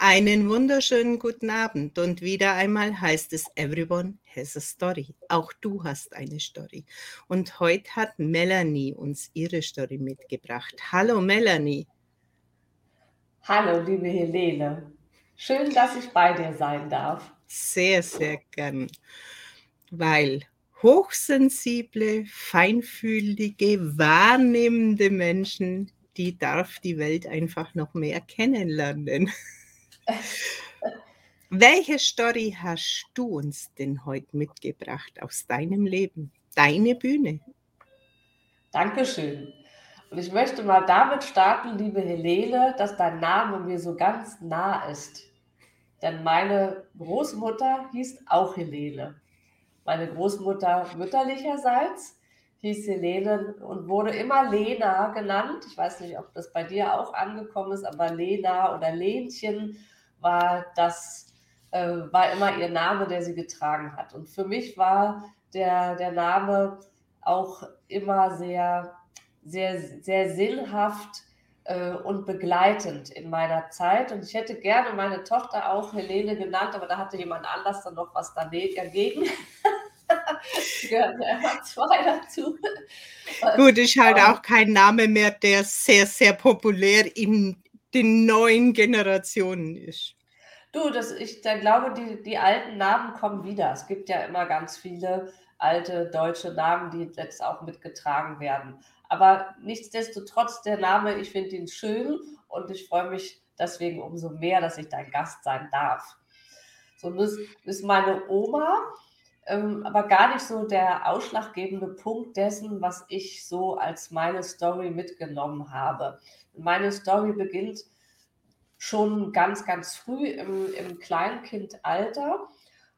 Einen wunderschönen guten Abend und wieder einmal heißt es Everyone has a story. Auch du hast eine Story. Und heute hat Melanie uns ihre Story mitgebracht. Hallo Melanie. Hallo liebe Helene. Schön, dass ich bei dir sein darf. Sehr, sehr gern. Weil hochsensible, feinfühlige, wahrnehmende Menschen, die darf die Welt einfach noch mehr kennenlernen. Welche Story hast du uns denn heute mitgebracht aus deinem Leben? Deine Bühne. Dankeschön. Und ich möchte mal damit starten, liebe Helene, dass dein Name mir so ganz nah ist. Denn meine Großmutter hieß auch Helene. Meine Großmutter mütterlicherseits hieß Helene und wurde immer Lena genannt. Ich weiß nicht, ob das bei dir auch angekommen ist, aber Lena oder Lenchen war das äh, war immer ihr Name, der sie getragen hat. Und für mich war der, der Name auch immer sehr, sehr, sehr sinnhaft äh, und begleitend in meiner Zeit. Und ich hätte gerne meine Tochter auch Helene genannt, aber da hatte jemand anders dann noch was dagegen. gehören immer zwei dazu. Gut, ist halt auch kein Name mehr, der sehr, sehr populär in den neuen Generationen ist. Du, das, ich da glaube, die, die alten Namen kommen wieder. Es gibt ja immer ganz viele alte deutsche Namen, die jetzt auch mitgetragen werden. Aber nichtsdestotrotz, der Name, ich finde ihn schön und ich freue mich deswegen umso mehr, dass ich dein Gast sein darf. So, das ist meine Oma, ähm, aber gar nicht so der ausschlaggebende Punkt dessen, was ich so als meine Story mitgenommen habe. Meine Story beginnt schon ganz, ganz früh im, im Kleinkindalter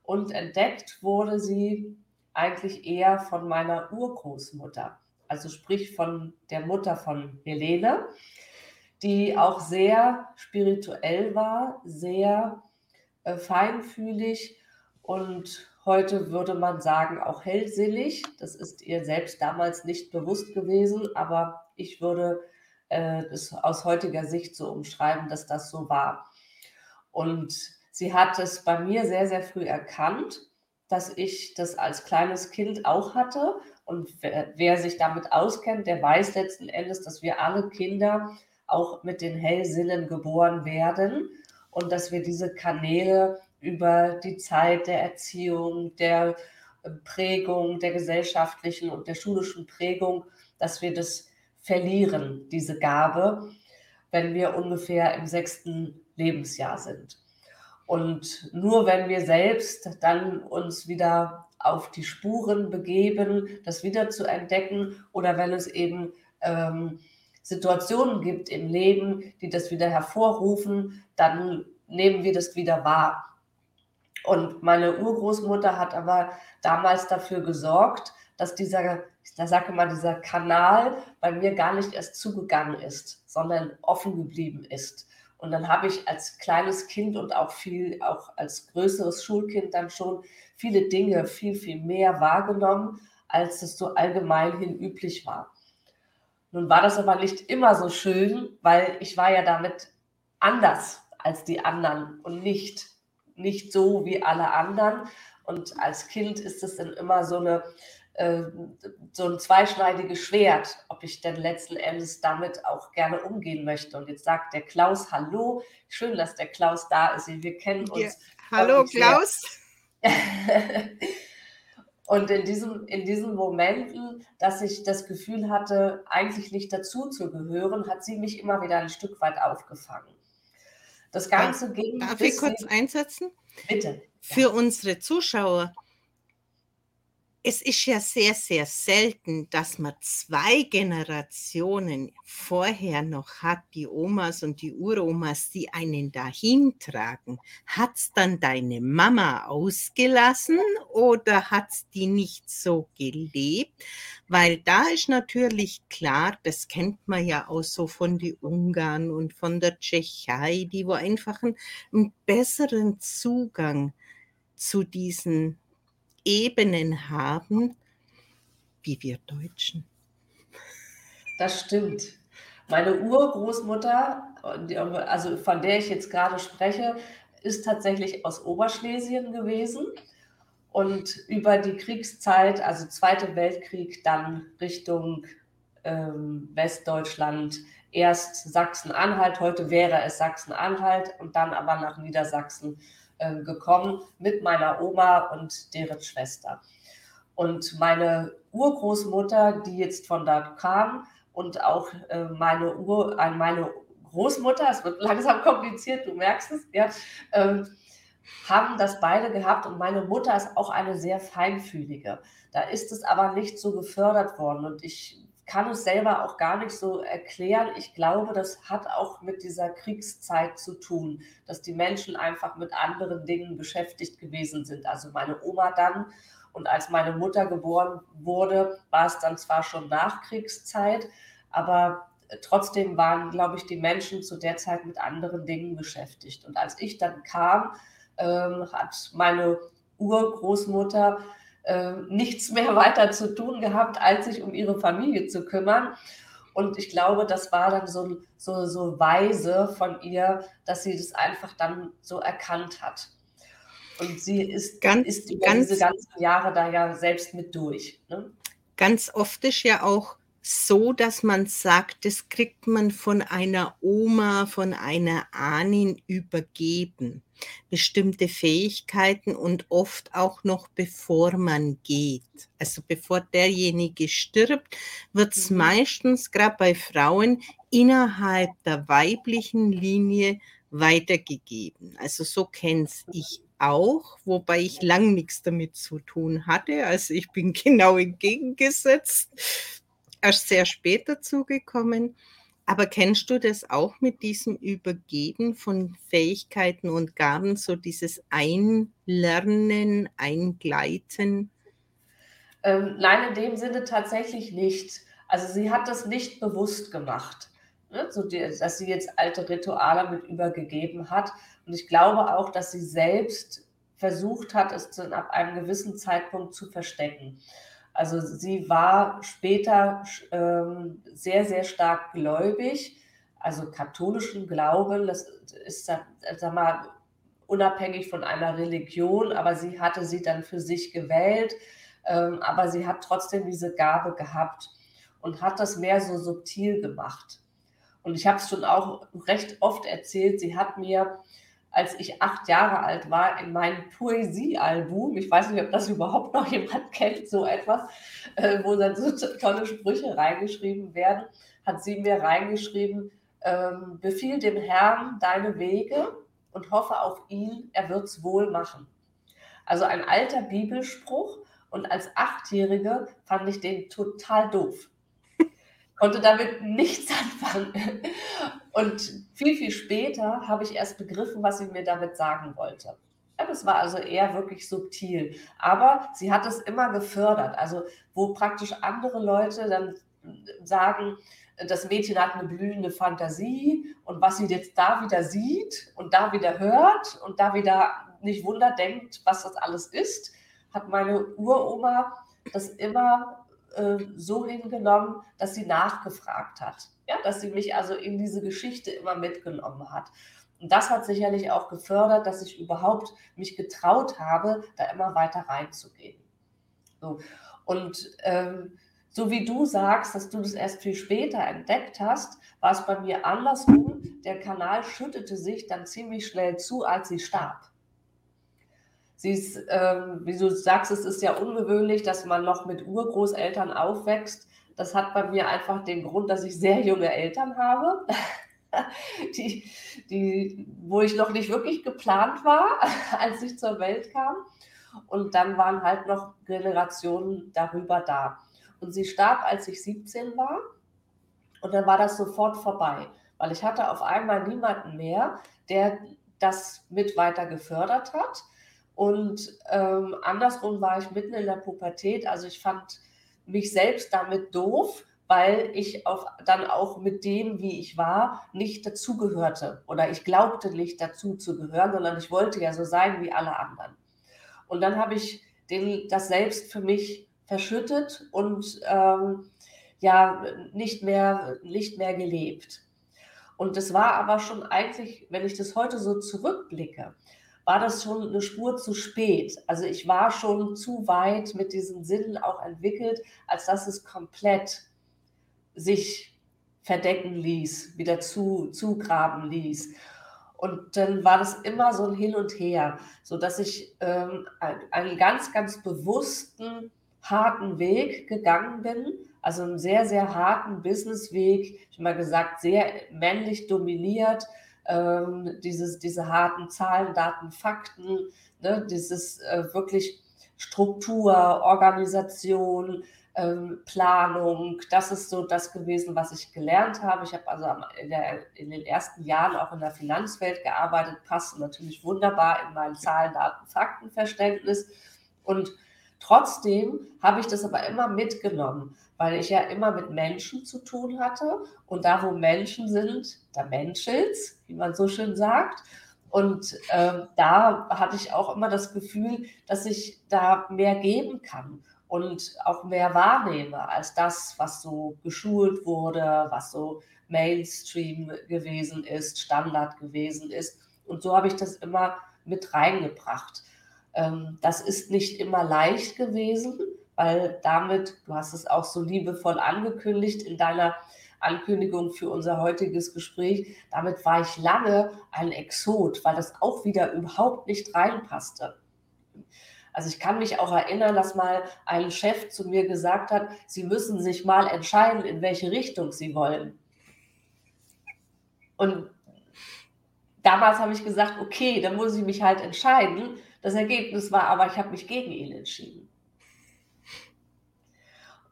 und entdeckt wurde sie eigentlich eher von meiner Urgroßmutter, also sprich von der Mutter von Helene, die auch sehr spirituell war, sehr äh, feinfühlig und heute würde man sagen auch hellsinnig. Das ist ihr selbst damals nicht bewusst gewesen, aber ich würde äh, es aus heutiger Sicht so umschreiben, dass das so war. Und sie hat es bei mir sehr, sehr früh erkannt, dass ich das als kleines Kind auch hatte. Und wer, wer sich damit auskennt, der weiß letzten Endes, dass wir alle Kinder auch mit den Hellsinnen geboren werden und dass wir diese Kanäle über die Zeit der Erziehung, der Prägung, der gesellschaftlichen und der schulischen Prägung, dass wir das verlieren, diese Gabe, wenn wir ungefähr im sechsten Lebensjahr sind. Und nur wenn wir selbst dann uns wieder auf die Spuren begeben, das wieder zu entdecken oder wenn es eben ähm, Situationen gibt im Leben, die das wieder hervorrufen, dann nehmen wir das wieder wahr. Und meine Urgroßmutter hat aber damals dafür gesorgt, dass dieser, da sage mal, dieser Kanal bei mir gar nicht erst zugegangen ist, sondern offen geblieben ist. Und dann habe ich als kleines Kind und auch viel, auch als größeres Schulkind dann schon viele Dinge viel, viel mehr wahrgenommen, als es so allgemein hin üblich war. Nun war das aber nicht immer so schön, weil ich war ja damit anders als die anderen und nicht, nicht so wie alle anderen. Und als Kind ist es dann immer so eine, äh, so ein zweischneidiges Schwert, ob ich denn letzten Endes damit auch gerne umgehen möchte. Und jetzt sagt der Klaus Hallo. Schön, dass der Klaus da ist. Wir kennen uns. Ja. Hallo Klaus. Und in, diesem, in diesen Momenten, dass ich das Gefühl hatte, eigentlich nicht dazu zu gehören, hat sie mich immer wieder ein Stück weit aufgefangen. Das Ganze ging. Darf ich kurz einsetzen? Bitte. Für ja. unsere Zuschauer, es ist ja sehr, sehr selten, dass man zwei Generationen vorher noch hat, die Omas und die Uromas, die einen dahin tragen. Hat's dann deine Mama ausgelassen oder hat's die nicht so gelebt? Weil da ist natürlich klar, das kennt man ja auch so von den Ungarn und von der Tschechei, die wo einfach einen, einen besseren Zugang zu diesen Ebenen haben wie wir Deutschen. Das stimmt. Meine Urgroßmutter also von der ich jetzt gerade spreche, ist tatsächlich aus Oberschlesien gewesen und über die Kriegszeit, also Zweite Weltkrieg, dann Richtung ähm, Westdeutschland, erst Sachsen-Anhalt, heute wäre es Sachsen-Anhalt und dann aber nach Niedersachsen äh, gekommen mit meiner Oma und deren Schwester. Und meine Urgroßmutter, die jetzt von dort kam, und auch äh, meine, Ur, meine Großmutter, es wird langsam kompliziert, du merkst es, ja, ähm, haben das beide gehabt und meine Mutter ist auch eine sehr feinfühlige. Da ist es aber nicht so gefördert worden und ich kann es selber auch gar nicht so erklären. Ich glaube, das hat auch mit dieser Kriegszeit zu tun, dass die Menschen einfach mit anderen Dingen beschäftigt gewesen sind. Also meine Oma dann und als meine Mutter geboren wurde, war es dann zwar schon Nachkriegszeit, aber trotzdem waren, glaube ich, die Menschen zu der Zeit mit anderen Dingen beschäftigt. Und als ich dann kam, ähm, hat meine Urgroßmutter äh, nichts mehr weiter zu tun gehabt, als sich um ihre Familie zu kümmern. Und ich glaube, das war dann so, so, so weise von ihr, dass sie das einfach dann so erkannt hat. Und sie ist, ganz, ist über ganz, diese ganzen Jahre da ja selbst mit durch. Ne? Ganz oft ist ja auch so, dass man sagt, das kriegt man von einer Oma, von einer Ahnin übergeben. Bestimmte Fähigkeiten und oft auch noch bevor man geht. Also bevor derjenige stirbt, wird es mhm. meistens gerade bei Frauen innerhalb der weiblichen Linie weitergegeben. Also so kenne ich auch, wobei ich lang nichts damit zu tun hatte. Also ich bin genau entgegengesetzt erst sehr spät dazugekommen. Aber kennst du das auch mit diesem Übergeben von Fähigkeiten und Gaben, so dieses Einlernen, Eingleiten? Ähm, nein, in dem Sinne tatsächlich nicht. Also sie hat das nicht bewusst gemacht, ne? so die, dass sie jetzt alte Rituale mit übergegeben hat. Und ich glaube auch, dass sie selbst versucht hat, es dann ab einem gewissen Zeitpunkt zu verstecken. Also sie war später ähm, sehr, sehr stark gläubig, also katholischen Glauben, das ist, sag mal, unabhängig von einer Religion, aber sie hatte sie dann für sich gewählt, ähm, aber sie hat trotzdem diese Gabe gehabt und hat das mehr so subtil gemacht. Und ich habe es schon auch recht oft erzählt, sie hat mir als ich acht Jahre alt war, in meinem Poesiealbum, ich weiß nicht, ob das überhaupt noch jemand kennt, so etwas, äh, wo dann so tolle Sprüche reingeschrieben werden, hat sie mir reingeschrieben, ähm, befiehl dem Herrn deine Wege und hoffe auf ihn, er wird es wohl machen. Also ein alter Bibelspruch und als Achtjährige fand ich den total doof konnte damit nichts anfangen. Und viel, viel später habe ich erst begriffen, was sie mir damit sagen wollte. Das war also eher wirklich subtil. Aber sie hat es immer gefördert. Also, wo praktisch andere Leute dann sagen, das Mädchen hat eine blühende Fantasie und was sie jetzt da wieder sieht und da wieder hört und da wieder nicht Wunder denkt, was das alles ist, hat meine Uroma das immer äh, so hingenommen, dass sie nachgefragt hat. Ja, dass sie mich also in diese Geschichte immer mitgenommen hat. Und das hat sicherlich auch gefördert, dass ich überhaupt mich getraut habe, da immer weiter reinzugehen. So. Und ähm, so wie du sagst, dass du das erst viel später entdeckt hast, war es bei mir andersrum. Der Kanal schüttete sich dann ziemlich schnell zu, als sie starb. Sie ist, ähm, wie du sagst, es ist ja ungewöhnlich, dass man noch mit Urgroßeltern aufwächst. Das hat bei mir einfach den Grund, dass ich sehr junge Eltern habe, die, die, wo ich noch nicht wirklich geplant war, als ich zur Welt kam. Und dann waren halt noch Generationen darüber da. Und sie starb, als ich 17 war. Und dann war das sofort vorbei, weil ich hatte auf einmal niemanden mehr, der das mit weiter gefördert hat und ähm, andersrum war ich mitten in der Pubertät. Also ich fand mich selbst damit doof, weil ich auf, dann auch mit dem, wie ich war, nicht dazugehörte. Oder ich glaubte nicht dazu zu gehören, sondern ich wollte ja so sein wie alle anderen. Und dann habe ich den, das selbst für mich verschüttet und ähm, ja, nicht mehr, nicht mehr gelebt. Und das war aber schon eigentlich, wenn ich das heute so zurückblicke, war das schon eine Spur zu spät. Also ich war schon zu weit mit diesen Sinnen auch entwickelt, als dass es komplett sich verdecken ließ, wieder zu, zugraben ließ. Und dann war das immer so ein Hin und Her, sodass ich ähm, einen ganz, ganz bewussten, harten Weg gegangen bin. Also einen sehr, sehr harten Businessweg. Ich habe mal gesagt, sehr männlich dominiert ähm, dieses, diese harten Zahlen, Daten, Fakten, ne, dieses äh, wirklich Struktur, Organisation, ähm, Planung, das ist so das gewesen, was ich gelernt habe. Ich habe also in, der, in, den ersten Jahren auch in der Finanzwelt gearbeitet, passt natürlich wunderbar in mein Zahlen, Daten, Faktenverständnis. Und trotzdem habe ich das aber immer mitgenommen weil ich ja immer mit Menschen zu tun hatte. Und da, wo Menschen sind, da menschelt's, wie man so schön sagt. Und äh, da hatte ich auch immer das Gefühl, dass ich da mehr geben kann und auch mehr wahrnehme als das, was so geschult wurde, was so Mainstream gewesen ist, Standard gewesen ist. Und so habe ich das immer mit reingebracht. Ähm, das ist nicht immer leicht gewesen, weil damit, du hast es auch so liebevoll angekündigt in deiner Ankündigung für unser heutiges Gespräch, damit war ich lange ein Exot, weil das auch wieder überhaupt nicht reinpasste. Also ich kann mich auch erinnern, dass mal ein Chef zu mir gesagt hat, Sie müssen sich mal entscheiden, in welche Richtung Sie wollen. Und damals habe ich gesagt, okay, dann muss ich mich halt entscheiden. Das Ergebnis war aber, ich habe mich gegen ihn entschieden.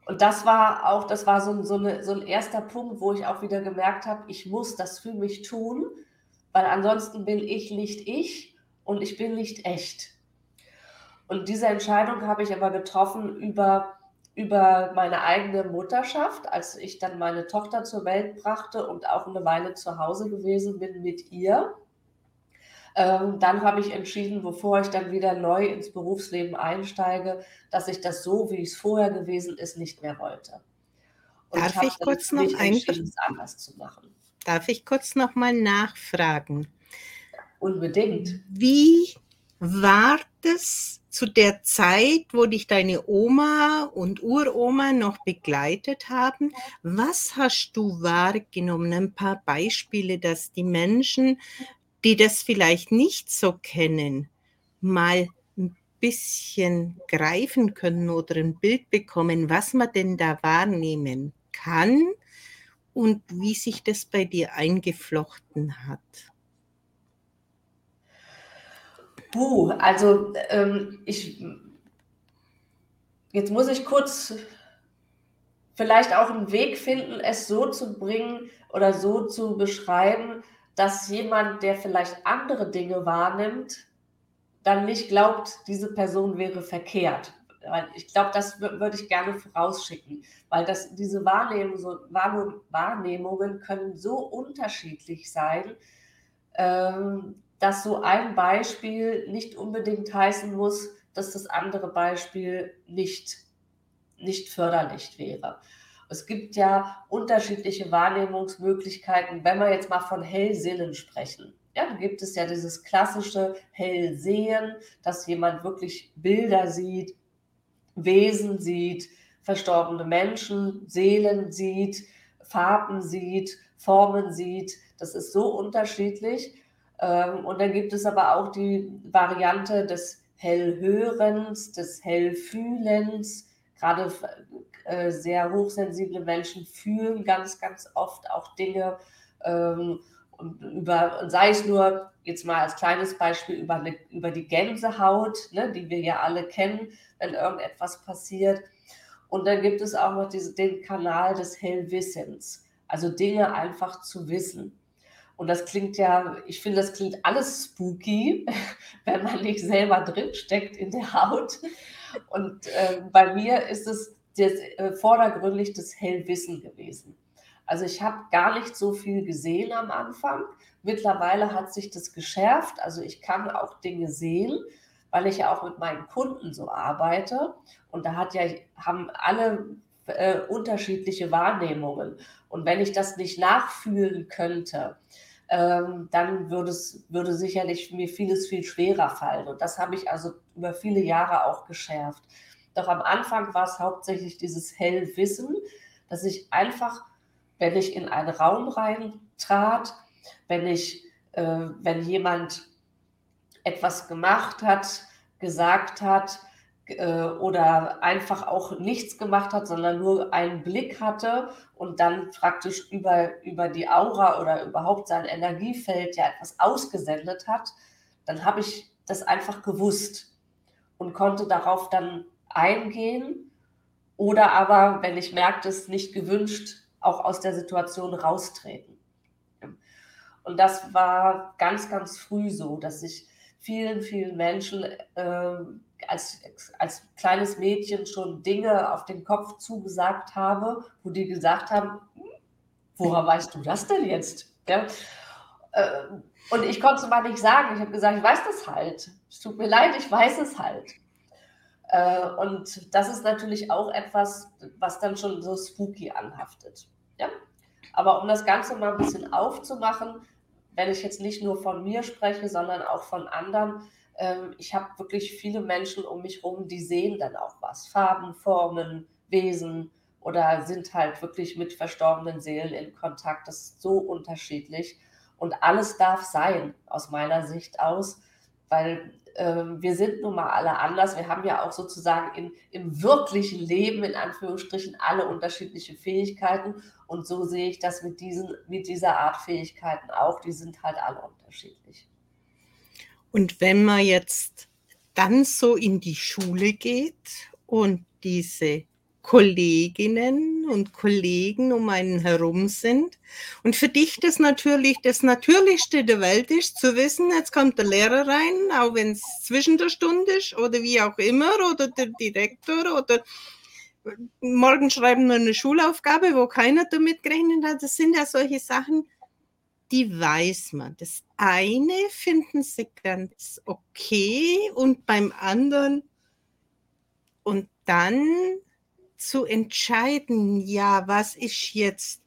Und das war auch, das war so, so, eine, so ein erster Punkt, wo ich auch wieder gemerkt habe, ich muss das für mich tun, weil ansonsten bin ich nicht ich und ich bin nicht echt. Und diese Entscheidung habe ich aber getroffen über, über meine eigene Mutterschaft, als ich dann meine Tochter zur Welt brachte und auch eine Weile zu Hause gewesen bin mit ihr. Ähm, dann habe ich entschieden, bevor ich dann wieder neu ins Berufsleben einsteige, dass ich das so, wie es vorher gewesen ist, nicht mehr wollte. Und Darf ich, kurz noch ein... anders zu machen. Darf ich kurz noch mal nachfragen? Unbedingt. Wie war das zu der Zeit, wo dich deine Oma und Uroma noch begleitet haben? Was hast du wahrgenommen? Ein paar Beispiele, dass die Menschen die das vielleicht nicht so kennen, mal ein bisschen greifen können oder ein Bild bekommen, was man denn da wahrnehmen kann und wie sich das bei dir eingeflochten hat? Puh, also ähm, ich jetzt muss ich kurz vielleicht auch einen Weg finden, es so zu bringen oder so zu beschreiben, dass jemand, der vielleicht andere Dinge wahrnimmt, dann nicht glaubt, diese Person wäre verkehrt. Ich glaube, das würde ich gerne vorausschicken, weil das, diese Wahrnehmung, so, Wahrnehmungen können so unterschiedlich sein, ähm, dass so ein Beispiel nicht unbedingt heißen muss, dass das andere Beispiel nicht, nicht förderlich wäre. Es gibt ja unterschiedliche Wahrnehmungsmöglichkeiten, wenn wir jetzt mal von Hellsinnen sprechen. Ja, da gibt es ja dieses klassische Hellsehen, dass jemand wirklich Bilder sieht, Wesen sieht, verstorbene Menschen, Seelen sieht, Farben sieht, Formen sieht. Das ist so unterschiedlich. Ähm, und dann gibt es aber auch die Variante des Hellhörens, des Hellfühlens. Gerade äh, sehr hochsensible Menschen fühlen ganz, ganz oft auch Dinge. Ähm, und über, sei es nur jetzt mal als kleines Beispiel über, eine, über die Gänsehaut, ne, die wir ja alle kennen, wenn irgendetwas passiert. Und dann gibt es auch noch diese, den Kanal des Hellwissens, also Dinge einfach zu wissen. Und das klingt ja, ich finde, das klingt alles spooky, wenn man nicht selber drinsteckt in der Haut. Und äh, bei mir ist es das, äh, vordergründig das Hellwissen gewesen. Also ich habe gar nicht so viel gesehen am Anfang. Mittlerweile hat sich das geschärft. Also ich kann auch Dinge sehen, weil ich ja auch mit meinen Kunden so arbeite. Und da hat ja, haben alle äh, unterschiedliche Wahrnehmungen. Und wenn ich das nicht nachfühlen könnte, ähm, dann würde es würde sicherlich mir vieles viel schwerer fallen. Und das habe ich also über viele Jahre auch geschärft. Doch am Anfang war es hauptsächlich dieses Hellwissen, dass ich einfach, wenn ich in einen Raum reintrat, wenn ich, äh, wenn jemand etwas gemacht hat, gesagt hat, äh, oder einfach auch nichts gemacht hat, sondern nur einen Blick hatte und dann praktisch über, über die Aura oder überhaupt sein Energiefeld ja etwas ausgesendet hat, dann habe ich das einfach gewusst und konnte darauf dann eingehen oder aber, wenn ich merkte, es nicht gewünscht, auch aus der Situation raustreten. Und das war ganz, ganz früh so, dass ich vielen, vielen Menschen äh, als, als kleines Mädchen schon Dinge auf den Kopf zugesagt habe, wo die gesagt haben, woher weißt du das denn jetzt? Ja? Äh, und ich konnte es mal nicht sagen. Ich habe gesagt, ich weiß das halt. Es tut mir leid, ich weiß es halt. Äh, und das ist natürlich auch etwas, was dann schon so spooky anhaftet. Ja? Aber um das Ganze mal ein bisschen aufzumachen, wenn ich jetzt nicht nur von mir spreche, sondern auch von anderen, ähm, ich habe wirklich viele Menschen um mich herum, die sehen dann auch was. Farben, Formen, Wesen oder sind halt wirklich mit verstorbenen Seelen in Kontakt. Das ist so unterschiedlich. Und alles darf sein, aus meiner Sicht aus, weil wir sind nun mal alle anders. Wir haben ja auch sozusagen in, im wirklichen Leben, in Anführungsstrichen, alle unterschiedliche Fähigkeiten. Und so sehe ich das mit, diesen, mit dieser Art Fähigkeiten auch. Die sind halt alle unterschiedlich. Und wenn man jetzt dann so in die Schule geht und diese Kolleginnen und Kollegen um einen herum sind. Und für dich das natürlich das Natürlichste der Welt ist, zu wissen, jetzt kommt der Lehrer rein, auch wenn es zwischen der Stunde ist oder wie auch immer, oder der Direktor oder morgen schreiben wir eine Schulaufgabe, wo keiner damit gerechnet hat. Das sind ja solche Sachen, die weiß man. Das eine finden sie ganz okay und beim anderen und dann zu entscheiden, ja, was ist jetzt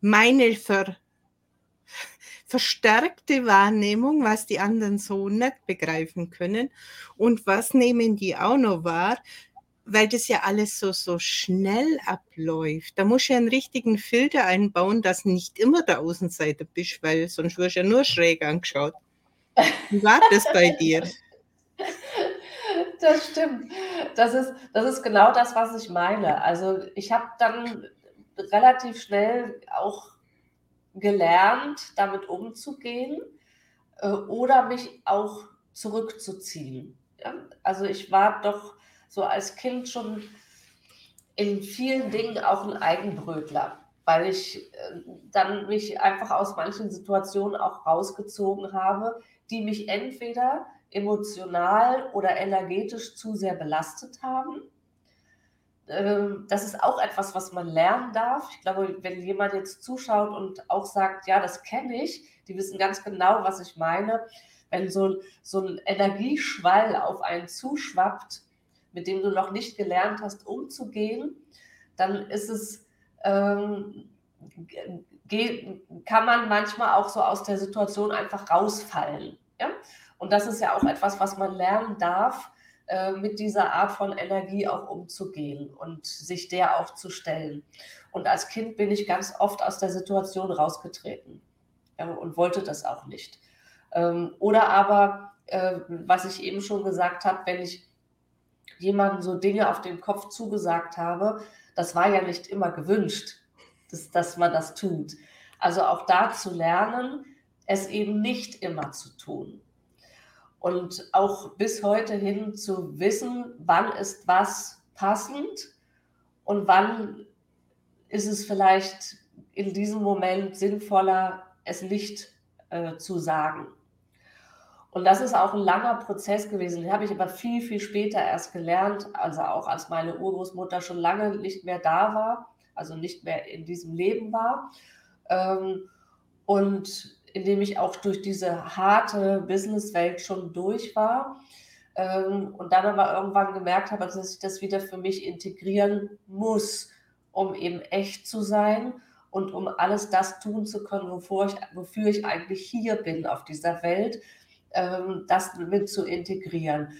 meine ver verstärkte Wahrnehmung, was die anderen so nicht begreifen können und was nehmen die auch noch wahr, weil das ja alles so, so schnell abläuft. Da muss ich ja einen richtigen Filter einbauen, dass nicht immer der Außenseiter bist, weil sonst wirst du ja nur schräg angeschaut. Wie war das bei dir? Das stimmt. Das ist, das ist genau das, was ich meine. Also ich habe dann relativ schnell auch gelernt, damit umzugehen äh, oder mich auch zurückzuziehen. Ja? Also ich war doch so als Kind schon in vielen Dingen auch ein Eigenbrötler, weil ich äh, dann mich einfach aus manchen Situationen auch rausgezogen habe, die mich entweder emotional oder energetisch zu sehr belastet haben. Ähm, das ist auch etwas, was man lernen darf. Ich glaube, wenn jemand jetzt zuschaut und auch sagt, ja, das kenne ich, die wissen ganz genau, was ich meine. Wenn so, so ein Energieschwall auf einen zuschwappt, mit dem du noch nicht gelernt hast, umzugehen, dann ist es, ähm, kann man manchmal auch so aus der Situation einfach rausfallen. Ja? Und das ist ja auch etwas, was man lernen darf, äh, mit dieser Art von Energie auch umzugehen und sich der auch zu stellen. Und als Kind bin ich ganz oft aus der Situation rausgetreten ja, und wollte das auch nicht. Ähm, oder aber, äh, was ich eben schon gesagt habe, wenn ich jemandem so Dinge auf den Kopf zugesagt habe, das war ja nicht immer gewünscht, dass, dass man das tut. Also auch da zu lernen, es eben nicht immer zu tun. Und auch bis heute hin zu wissen, wann ist was passend und wann ist es vielleicht in diesem Moment sinnvoller, es nicht äh, zu sagen. Und das ist auch ein langer Prozess gewesen. Den habe ich aber viel, viel später erst gelernt, also auch als meine Urgroßmutter schon lange nicht mehr da war, also nicht mehr in diesem Leben war. Ähm, und indem ich auch durch diese harte Businesswelt schon durch war. Ähm, und dann aber irgendwann gemerkt habe, dass ich das wieder für mich integrieren muss um eben echt zu sein und um alles das tun zu können, wofür ich, wofür ich eigentlich hier bin auf dieser Welt, ähm, das mit zu integrieren.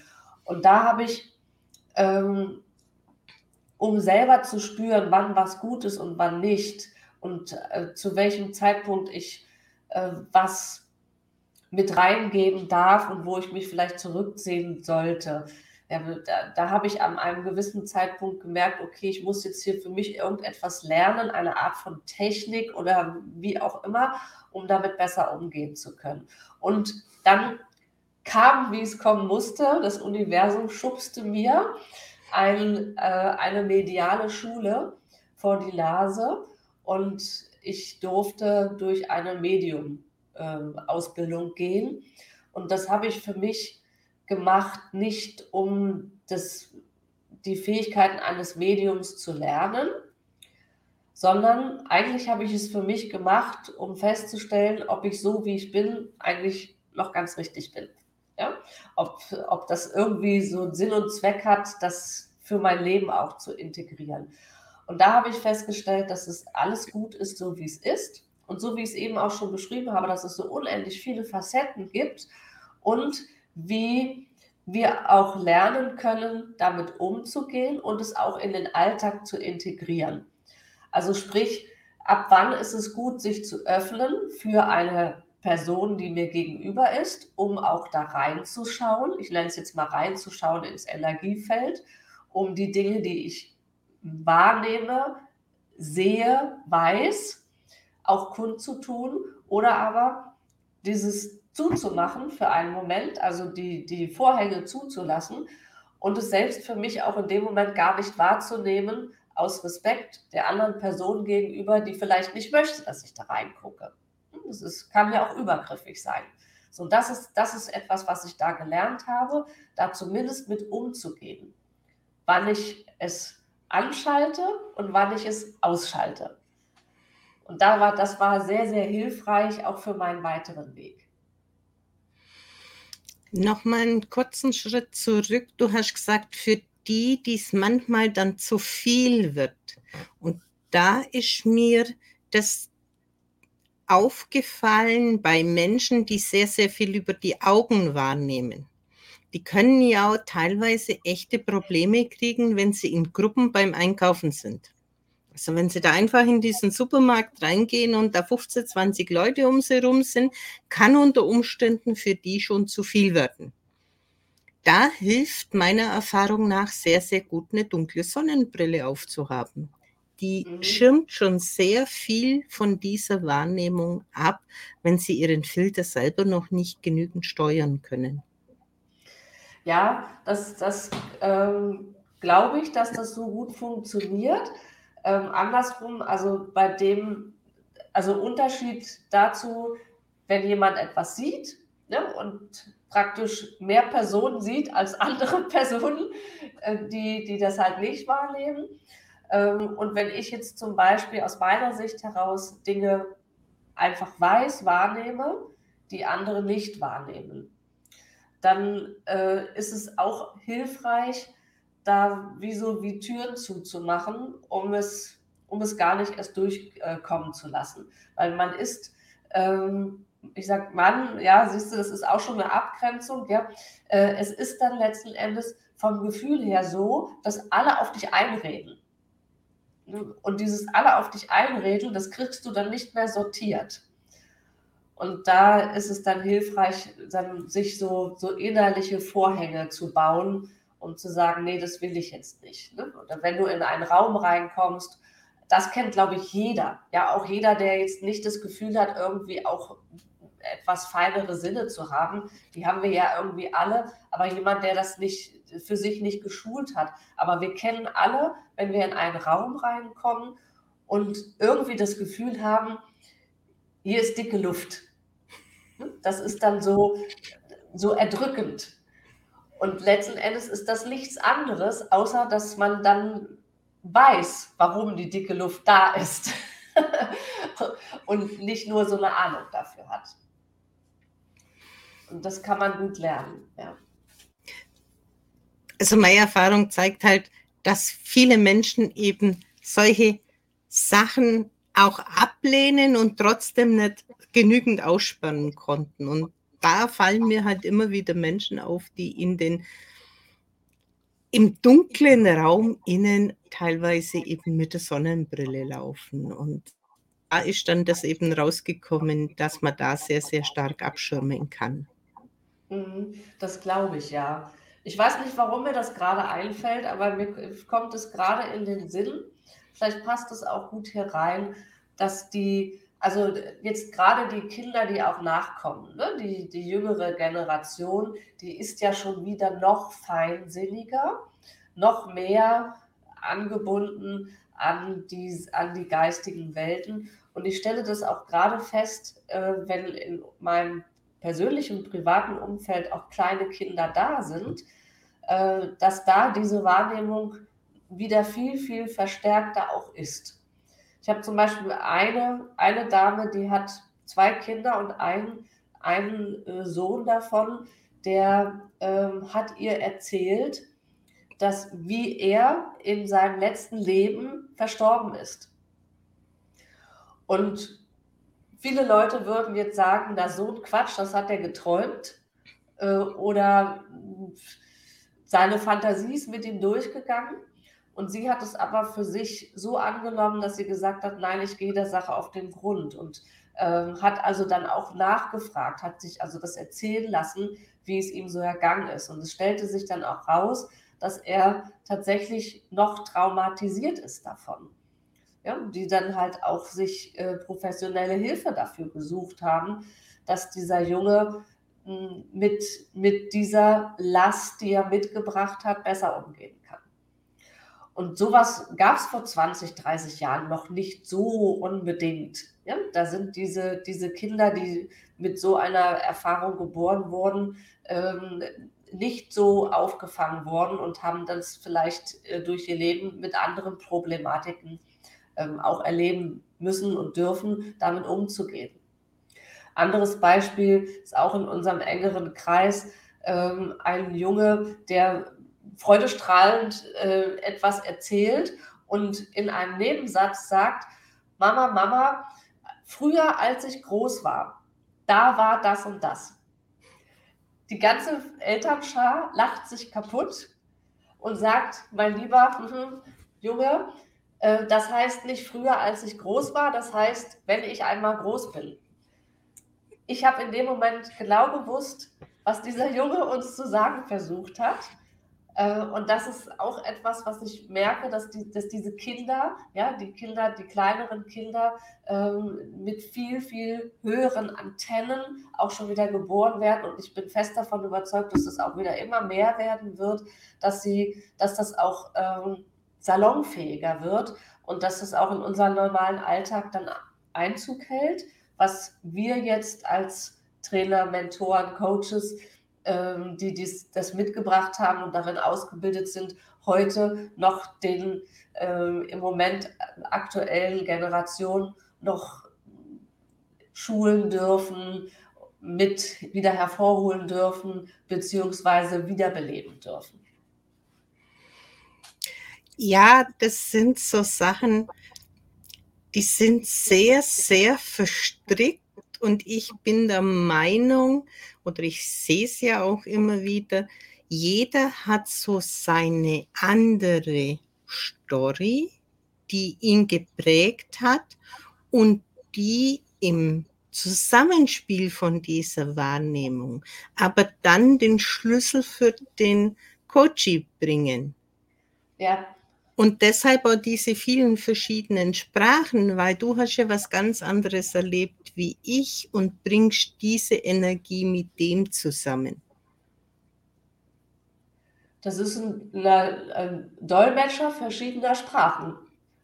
Und da habe ich, ähm, um selber zu spüren, wann was gut ist und wann nicht und äh, zu welchem Zeitpunkt ich äh, was mit reingeben darf und wo ich mich vielleicht zurückziehen sollte, ja, da, da habe ich an einem gewissen Zeitpunkt gemerkt, okay, ich muss jetzt hier für mich irgendetwas lernen, eine Art von Technik oder wie auch immer, um damit besser umgehen zu können. Und dann kam, wie es kommen musste, das Universum schubste mir ein, äh, eine mediale Schule vor die Nase und ich durfte durch eine Medium-Ausbildung ähm, gehen. Und das habe ich für mich gemacht, nicht um das, die Fähigkeiten eines Mediums zu lernen, sondern eigentlich habe ich es für mich gemacht, um festzustellen, ob ich so, wie ich bin, eigentlich noch ganz richtig bin. Ja? Ob, ob das irgendwie so Sinn und Zweck hat, das für mein Leben auch zu integrieren. Und da habe ich festgestellt, dass es alles gut ist, so wie es ist. Und so wie ich es eben auch schon beschrieben habe, dass es so unendlich viele Facetten gibt und wie wir auch lernen können, damit umzugehen und es auch in den Alltag zu integrieren. Also sprich, ab wann ist es gut, sich zu öffnen für eine Person, die mir gegenüber ist, um auch da reinzuschauen. Ich nenne es jetzt mal reinzuschauen ins Energiefeld, um die Dinge, die ich wahrnehme, sehe, weiß, auch kundzutun oder aber dieses zuzumachen für einen Moment, also die, die Vorhänge zuzulassen und es selbst für mich auch in dem Moment gar nicht wahrzunehmen, aus Respekt der anderen Person gegenüber, die vielleicht nicht möchte, dass ich da reingucke. Das ist, kann ja auch übergriffig sein. So, das ist, das ist etwas, was ich da gelernt habe, da zumindest mit umzugehen. Wann ich es anschalte und wann ich es ausschalte. Und da war, das war sehr, sehr hilfreich, auch für meinen weiteren Weg. Nochmal einen kurzen Schritt zurück. Du hast gesagt, für die, die es manchmal dann zu viel wird. Und da ist mir das aufgefallen bei Menschen, die sehr, sehr viel über die Augen wahrnehmen. Die können ja auch teilweise echte Probleme kriegen, wenn sie in Gruppen beim Einkaufen sind. Also wenn Sie da einfach in diesen Supermarkt reingehen und da 15, 20 Leute um Sie herum sind, kann unter Umständen für die schon zu viel werden. Da hilft meiner Erfahrung nach sehr, sehr gut, eine dunkle Sonnenbrille aufzuhaben. Die mhm. schirmt schon sehr viel von dieser Wahrnehmung ab, wenn Sie Ihren Filter selber noch nicht genügend steuern können. Ja, das, das ähm, glaube ich, dass das so gut funktioniert. Ähm, andersrum, also bei dem, also Unterschied dazu, wenn jemand etwas sieht ne, und praktisch mehr Personen sieht als andere Personen, äh, die, die das halt nicht wahrnehmen. Ähm, und wenn ich jetzt zum Beispiel aus meiner Sicht heraus Dinge einfach weiß, wahrnehme, die andere nicht wahrnehmen, dann äh, ist es auch hilfreich, da wie so wie Türen zuzumachen, um es, um es gar nicht erst durchkommen zu lassen. Weil man ist, ähm, ich sag Mann, ja, siehst du, das ist auch schon eine Abgrenzung, ja. Äh, es ist dann letzten Endes vom Gefühl her so, dass alle auf dich einreden. Und dieses alle auf dich einreden, das kriegst du dann nicht mehr sortiert. Und da ist es dann hilfreich, dann sich so, so innerliche Vorhänge zu bauen, und zu sagen, nee, das will ich jetzt nicht. Ne? Oder wenn du in einen Raum reinkommst, das kennt, glaube ich, jeder. Ja, auch jeder, der jetzt nicht das Gefühl hat, irgendwie auch etwas feinere Sinne zu haben. Die haben wir ja irgendwie alle, aber jemand, der das nicht für sich nicht geschult hat. Aber wir kennen alle, wenn wir in einen Raum reinkommen und irgendwie das Gefühl haben, hier ist dicke Luft. Das ist dann so, so erdrückend. Und letzten Endes ist das nichts anderes, außer dass man dann weiß, warum die dicke Luft da ist. und nicht nur so eine Ahnung dafür hat. Und das kann man gut lernen. Ja. Also meine Erfahrung zeigt halt, dass viele Menschen eben solche Sachen auch ablehnen und trotzdem nicht genügend ausspannen konnten. Und da fallen mir halt immer wieder Menschen auf, die in den im dunklen Raum innen teilweise eben mit der Sonnenbrille laufen. Und da ist dann das eben rausgekommen, dass man da sehr, sehr stark abschirmen kann. Mhm, das glaube ich, ja. Ich weiß nicht, warum mir das gerade einfällt, aber mir kommt es gerade in den Sinn. Vielleicht passt es auch gut hier rein, dass die, also jetzt gerade die Kinder, die auch nachkommen, ne? die, die jüngere Generation, die ist ja schon wieder noch feinsinniger, noch mehr angebunden an die, an die geistigen Welten. Und ich stelle das auch gerade fest, äh, wenn in meinem persönlichen, privaten Umfeld auch kleine Kinder da sind, äh, dass da diese Wahrnehmung wieder viel, viel verstärkter auch ist. Ich habe zum Beispiel eine, eine Dame, die hat zwei Kinder und einen, einen äh, Sohn davon, der ähm, hat ihr erzählt, dass wie er in seinem letzten Leben verstorben ist. Und Viele Leute würden jetzt sagen, da so ein Quatsch, das hat er geträumt. Äh, oder seine Fantasie ist mit ihm durchgegangen. Und sie hat es aber für sich so angenommen, dass sie gesagt hat, nein, ich gehe der Sache auf den Grund. Und äh, hat also dann auch nachgefragt, hat sich also das erzählen lassen, wie es ihm so ergangen ist. Und es stellte sich dann auch raus, dass er tatsächlich noch traumatisiert ist davon ja, die dann halt auch sich äh, professionelle Hilfe dafür gesucht haben, dass dieser Junge hm, mit, mit dieser Last, die er mitgebracht hat, besser kann. Und sowas gab es vor 20, 30 Jahren noch nicht so unbedingt. Ja, da sind diese, diese Kinder, die mit so einer Erfahrung geboren wurden, ähm, nicht so aufgefangen worden und haben das vielleicht äh, durch ihr Leben mit anderen Problematiken ähm, auch erleben müssen und dürfen, damit umzugehen. Anderes Beispiel ist auch in unserem engeren Kreis ähm, ein Junge, der freudestrahlend äh, etwas erzählt und in einem Nebensatz sagt, Mama, Mama, früher als ich groß war, da war das und das. Die ganze Elternschar lacht sich kaputt und sagt, mein lieber hm, Junge, äh, das heißt nicht früher, als ich groß war, das heißt, wenn ich einmal groß bin. Ich habe in dem Moment genau gewusst, was dieser Junge uns zu sagen versucht hat. Äh, und das ist auch etwas, was ich merke, dass, die, dass diese Kinder, ja, die Kinder, die kleineren Kinder ähm, mit viel, viel höheren Antennen auch schon wieder geboren werden. Und ich bin fest davon überzeugt, dass es auch wieder immer mehr werden wird, dass sie, dass das auch ähm, salonfähiger wird und dass es auch in unseren normalen Alltag dann Einzug hält, was wir jetzt als Trainer, Mentoren, Coaches, ähm, die dies, das mitgebracht haben und darin ausgebildet sind, heute noch den ähm, im Moment aktuellen Generationen noch schulen dürfen, mit wieder hervorholen dürfen, beziehungsweise wiederbeleben dürfen. Ja, das sind so Sachen, die sind sehr, sehr verstrickt und ich bin der Meinung, oder ich sehe es ja auch immer wieder, jeder hat so seine andere Story, die ihn geprägt hat und die im Zusammenspiel von dieser Wahrnehmung aber dann den Schlüssel für den Coachie bringen. Ja, und deshalb auch diese vielen verschiedenen Sprachen, weil du hast ja was ganz anderes erlebt wie ich und bringst diese Energie mit dem zusammen. Das ist ein, ein Dolmetscher verschiedener Sprachen.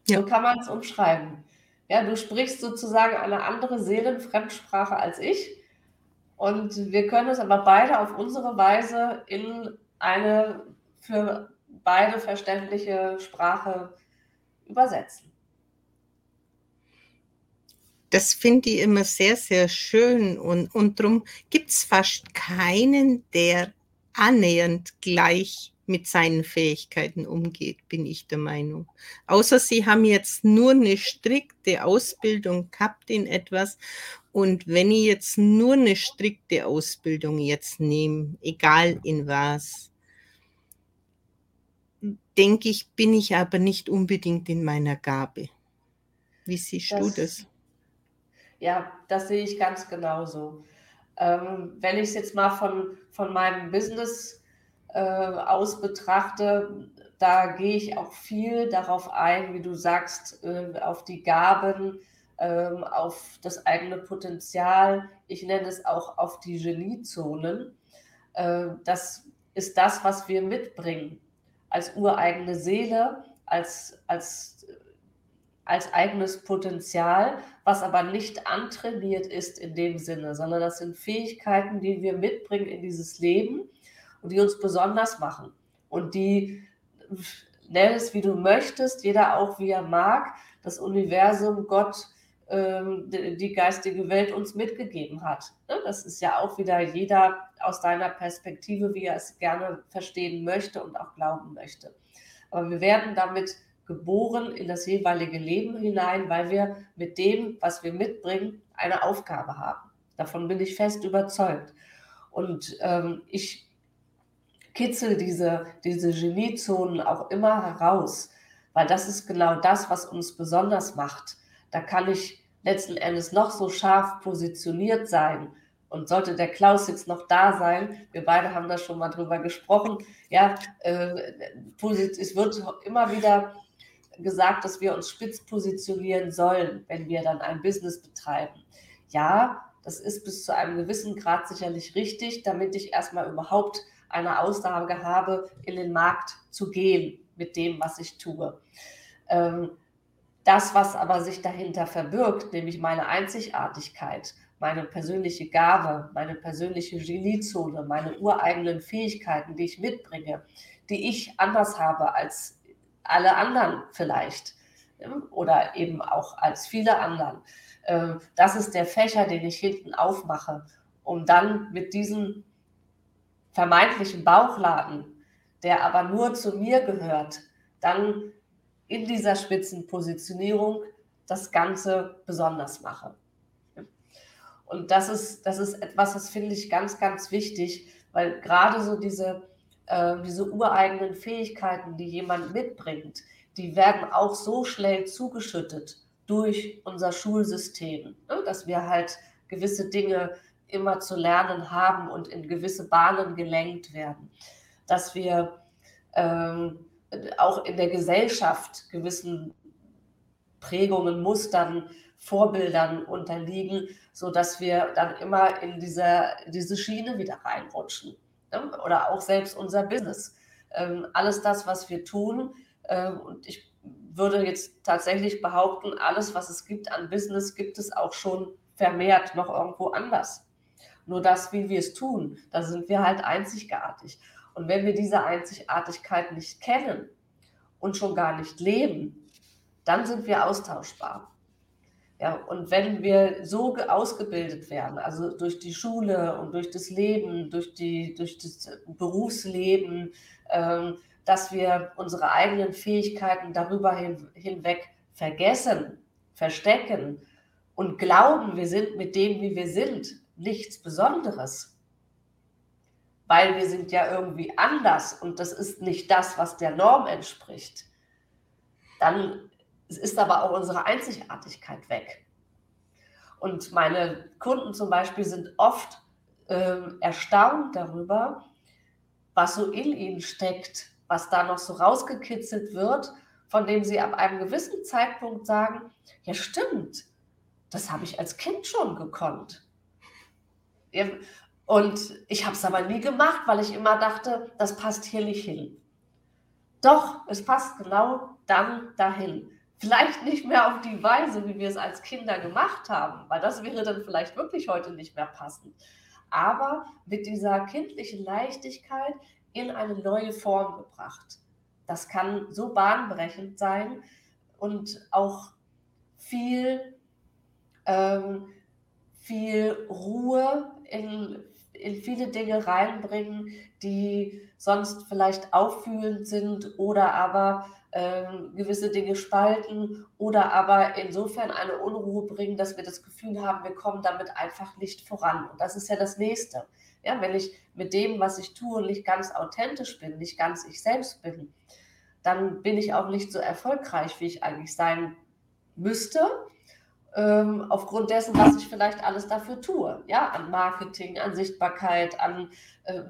Ja. So kann man es umschreiben. Ja, du sprichst sozusagen eine andere Seelenfremdsprache als ich. Und wir können es aber beide auf unsere Weise in eine für beide verständliche Sprache übersetzen. Das finde ich immer sehr, sehr schön und, und darum gibt es fast keinen, der annähernd gleich mit seinen Fähigkeiten umgeht, bin ich der Meinung. Außer sie haben jetzt nur eine strikte Ausbildung gehabt in etwas. Und wenn ich jetzt nur eine strikte Ausbildung jetzt nehme, egal in was, denke ich, bin ich aber nicht unbedingt in meiner Gabe. Wie siehst das, du das? Ja, das sehe ich ganz genauso. Ähm, wenn ich es jetzt mal von, von meinem Business äh, aus betrachte, da gehe ich auch viel darauf ein, wie du sagst, äh, auf die Gaben, äh, auf das eigene Potenzial. Ich nenne es auch auf die Geniezonen. Äh, das ist das, was wir mitbringen als ureigene Seele, als, als, als eigenes Potenzial, was aber nicht antrainiert ist in dem Sinne, sondern das sind Fähigkeiten, die wir mitbringen in dieses Leben und die uns besonders machen und die, nenn es wie du möchtest, jeder auch wie er mag, das Universum, Gott, ähm, die geistige Welt uns mitgegeben hat. Ne? Das ist ja auch wieder jeder aus deiner Perspektive, wie er es gerne verstehen möchte und auch glauben möchte. Aber wir werden damit geboren in das jeweilige Leben hinein, weil wir mit dem, was wir mitbringen, eine Aufgabe haben. Davon bin ich fest überzeugt. Und ähm, ich kitzel diese, diese Geniezonen auch immer heraus, weil das ist genau das, was uns besonders macht da kann ich letzten Endes noch so scharf positioniert sein. Und sollte der Klaus jetzt noch da sein, wir beide haben da schon mal drüber gesprochen, ja, äh, es wird immer wieder gesagt, dass wir uns spitz positionieren sollen, wenn wir dann ein Business betreiben. Ja, das ist bis zu einem gewissen Grad sicherlich richtig, damit ich erstmal überhaupt eine Aussage habe, in den Markt zu gehen mit dem, was ich tue. Ähm, das, was aber sich dahinter verbirgt, nämlich meine Einzigartigkeit, meine persönliche Gabe, meine persönliche Geniezone, meine ureigenen Fähigkeiten, die ich mitbringe, die ich anders habe als alle anderen vielleicht oder eben auch als viele anderen. Ähm, das ist der Fächer, den ich hinten aufmache, um dann mit diesem vermeintlichen Bauchladen, der aber nur zu mir gehört, dann in dieser Spitzenpositionierung das Ganze besonders mache. Und das ist, das ist etwas, das finde ich ganz, ganz wichtig, weil gerade so diese, äh, diese ureigenen Fähigkeiten, die jemand mitbringt, die werden auch so schnell zugeschüttet durch unser Schulsystem, ne? dass wir halt gewisse Dinge immer zu lernen haben und in gewisse Bahnen gelenkt werden, dass wir ähm, auch in der Gesellschaft gewissen Prägungen, Mustern, Vorbildern unterliegen, sodass wir dann immer in dieser, diese Schiene wieder reinrutschen. Ne? Oder auch selbst unser Business. Ähm, alles das, was wir tun, ähm, und ich würde jetzt tatsächlich behaupten, alles, was es gibt an Business, gibt es auch schon vermehrt noch irgendwo anders. Nur das, wie wir es tun, da sind wir halt einzigartig. Und wenn wir diese Einzigartigkeit nicht kennen und schon gar nicht leben, dann sind wir austauschbar. Ja, und wenn wir so ausgebildet werden, also durch die Schule und durch das Leben, durch, die, durch das Berufsleben, ähm, dass wir unsere eigenen Fähigkeiten darüber hin, hinweg vergessen, verstecken und glauben, wir sind mit dem, wie wir sind, nichts Besonderes, weil wir sind ja irgendwie anders und das ist nicht das, was der Norm entspricht, dann ist aber auch unsere Einzigartigkeit weg. Und meine Kunden zum Beispiel sind oft äh, erstaunt darüber, was so in ihnen steckt, was da noch so rausgekitzelt wird, von dem sie ab einem gewissen Zeitpunkt sagen, ja stimmt, das habe ich als Kind schon gekonnt. Und ich habe es aber nie gemacht, weil ich immer dachte, das passt hier nicht hin. Doch, es passt genau dann dahin. Vielleicht nicht mehr auf die Weise, wie wir es als Kinder gemacht haben, weil das wäre dann vielleicht wirklich heute nicht mehr passend. Aber mit dieser kindlichen Leichtigkeit in eine neue Form gebracht. Das kann so bahnbrechend sein und auch viel, ähm, viel Ruhe in in viele Dinge reinbringen, die sonst vielleicht auffühlend sind oder aber ähm, gewisse Dinge spalten oder aber insofern eine Unruhe bringen, dass wir das Gefühl haben, wir kommen damit einfach nicht voran. Und das ist ja das Nächste. Ja, wenn ich mit dem, was ich tue, nicht ganz authentisch bin, nicht ganz ich selbst bin, dann bin ich auch nicht so erfolgreich, wie ich eigentlich sein müsste ähm, aufgrund dessen, was ich vielleicht alles dafür tue. Ja, an Marketing, an Sichtbarkeit, an, äh,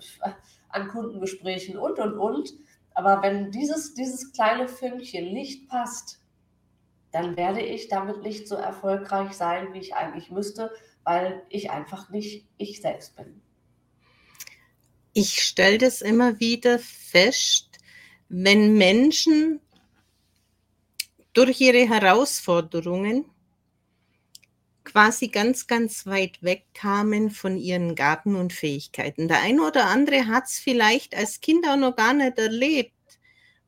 an Kundengesprächen und, und, und. Aber wenn dieses, dieses kleine Fünkchen nicht passt, dann werde ich damit nicht so erfolgreich sein, wie ich eigentlich müsste, weil ich einfach nicht ich selbst bin. Ich stelle das immer wieder fest, wenn Menschen durch ihre Herausforderungen quasi ganz, ganz weit weg kamen von ihren Gaben und Fähigkeiten. Der eine oder andere hat es vielleicht als Kind auch noch gar nicht erlebt,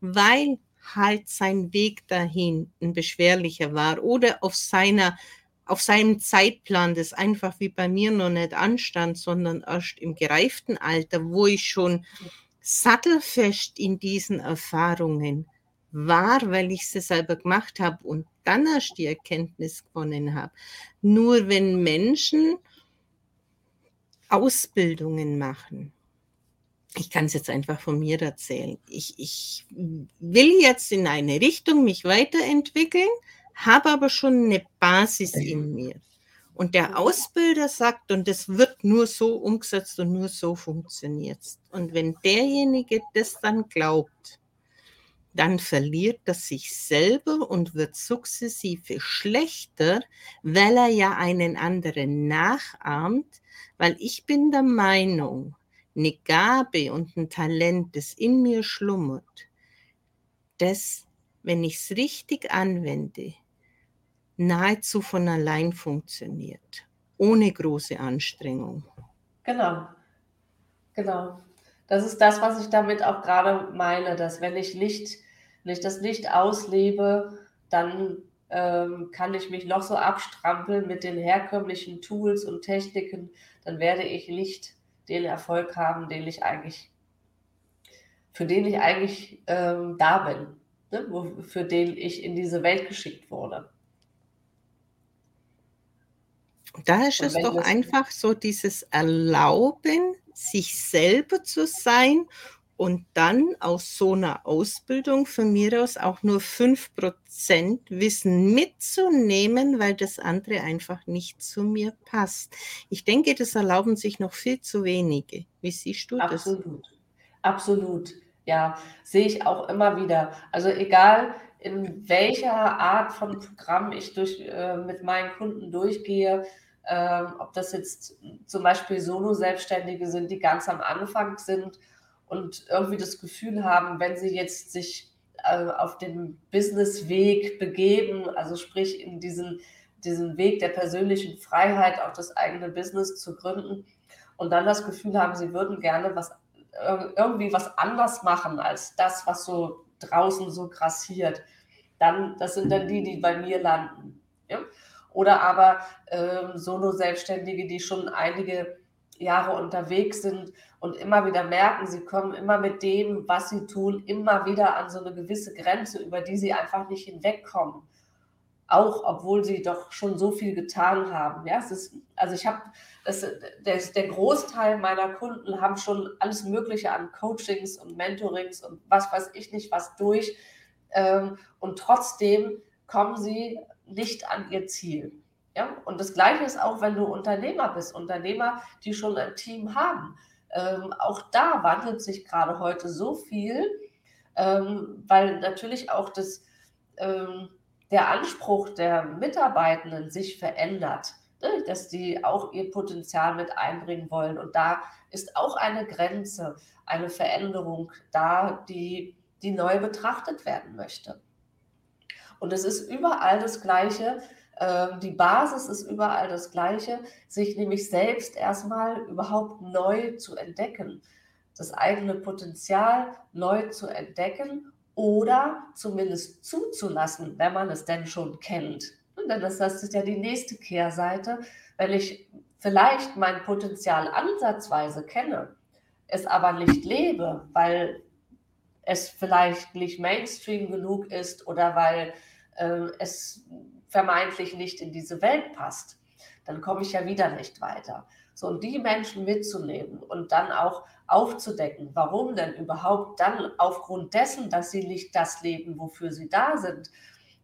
weil halt sein Weg dahin ein beschwerlicher war oder auf seiner auf seinem Zeitplan, das einfach wie bei mir noch nicht anstand, sondern erst im gereiften Alter, wo ich schon sattelfest in diesen Erfahrungen war, weil ich sie selber gemacht habe und dann erst die Erkenntnis gewonnen habe. Nur wenn Menschen Ausbildungen machen, ich kann es jetzt einfach von mir erzählen. Ich, ich will jetzt in eine Richtung mich weiterentwickeln, habe aber schon eine Basis in mir. Und der Ausbilder sagt, und das wird nur so umgesetzt und nur so funktioniert. Und wenn derjenige das dann glaubt, dann verliert er sich selber und wird sukzessive schlechter, weil er ja einen anderen nachahmt, weil ich bin der Meinung, eine Gabe und ein Talent, das in mir schlummert, das, wenn ich es richtig anwende, nahezu von allein funktioniert, ohne große Anstrengung. Genau, genau. Das ist das, was ich damit auch gerade meine, dass wenn ich nicht wenn das nicht auslebe, dann ähm, kann ich mich noch so abstrampeln mit den herkömmlichen Tools und Techniken, dann werde ich nicht den Erfolg haben, den ich eigentlich, für den ich eigentlich ähm, da bin, ne? Für den ich in diese Welt geschickt wurde. Da ist es doch einfach so dieses Erlauben, sich selber zu sein und dann aus so einer Ausbildung von mir aus auch nur 5% Wissen mitzunehmen, weil das andere einfach nicht zu mir passt. Ich denke, das erlauben sich noch viel zu wenige. Wie siehst du das? Absolut. Absolut. Ja, sehe ich auch immer wieder. Also egal, in welcher Art von Programm ich durch, äh, mit meinen Kunden durchgehe, äh, ob das jetzt zum Beispiel Solo-Selbstständige sind, die ganz am Anfang sind und irgendwie das Gefühl haben, wenn sie jetzt sich äh, auf den Businessweg begeben, also sprich in diesen, diesen Weg der persönlichen Freiheit, auch das eigene Business zu gründen und dann das Gefühl haben, sie würden gerne was irgendwie was anders machen als das, was so draußen so grassiert, dann das sind dann die, die bei mir landen. Ja? Oder aber ähm, Solo-Selbstständige, die schon einige Jahre unterwegs sind und immer wieder merken, sie kommen immer mit dem, was sie tun, immer wieder an so eine gewisse Grenze, über die sie einfach nicht hinwegkommen. Auch obwohl sie doch schon so viel getan haben. Ja, es ist, also ich habe, der, der Großteil meiner Kunden haben schon alles Mögliche an Coachings und Mentorings und was weiß ich nicht was durch. Ähm, und trotzdem kommen sie nicht an ihr Ziel. Ja? Und das Gleiche ist auch, wenn du Unternehmer bist, Unternehmer, die schon ein Team haben. Ähm, auch da wandelt sich gerade heute so viel, ähm, weil natürlich auch das, ähm, der Anspruch der Mitarbeitenden sich verändert, ne? dass die auch ihr Potenzial mit einbringen wollen. Und da ist auch eine Grenze, eine Veränderung da, die, die neu betrachtet werden möchte. Und es ist überall das Gleiche. Ähm, die Basis ist überall das Gleiche, sich nämlich selbst erstmal überhaupt neu zu entdecken, das eigene Potenzial neu zu entdecken oder zumindest zuzulassen, wenn man es denn schon kennt. Denn das, das ist ja die nächste Kehrseite. Wenn ich vielleicht mein Potenzial ansatzweise kenne, es aber nicht lebe, weil es vielleicht nicht Mainstream genug ist oder weil äh, es vermeintlich nicht in diese Welt passt, dann komme ich ja wieder nicht weiter. So, und die Menschen mitzunehmen und dann auch aufzudecken, warum denn überhaupt dann aufgrund dessen, dass sie nicht das leben, wofür sie da sind,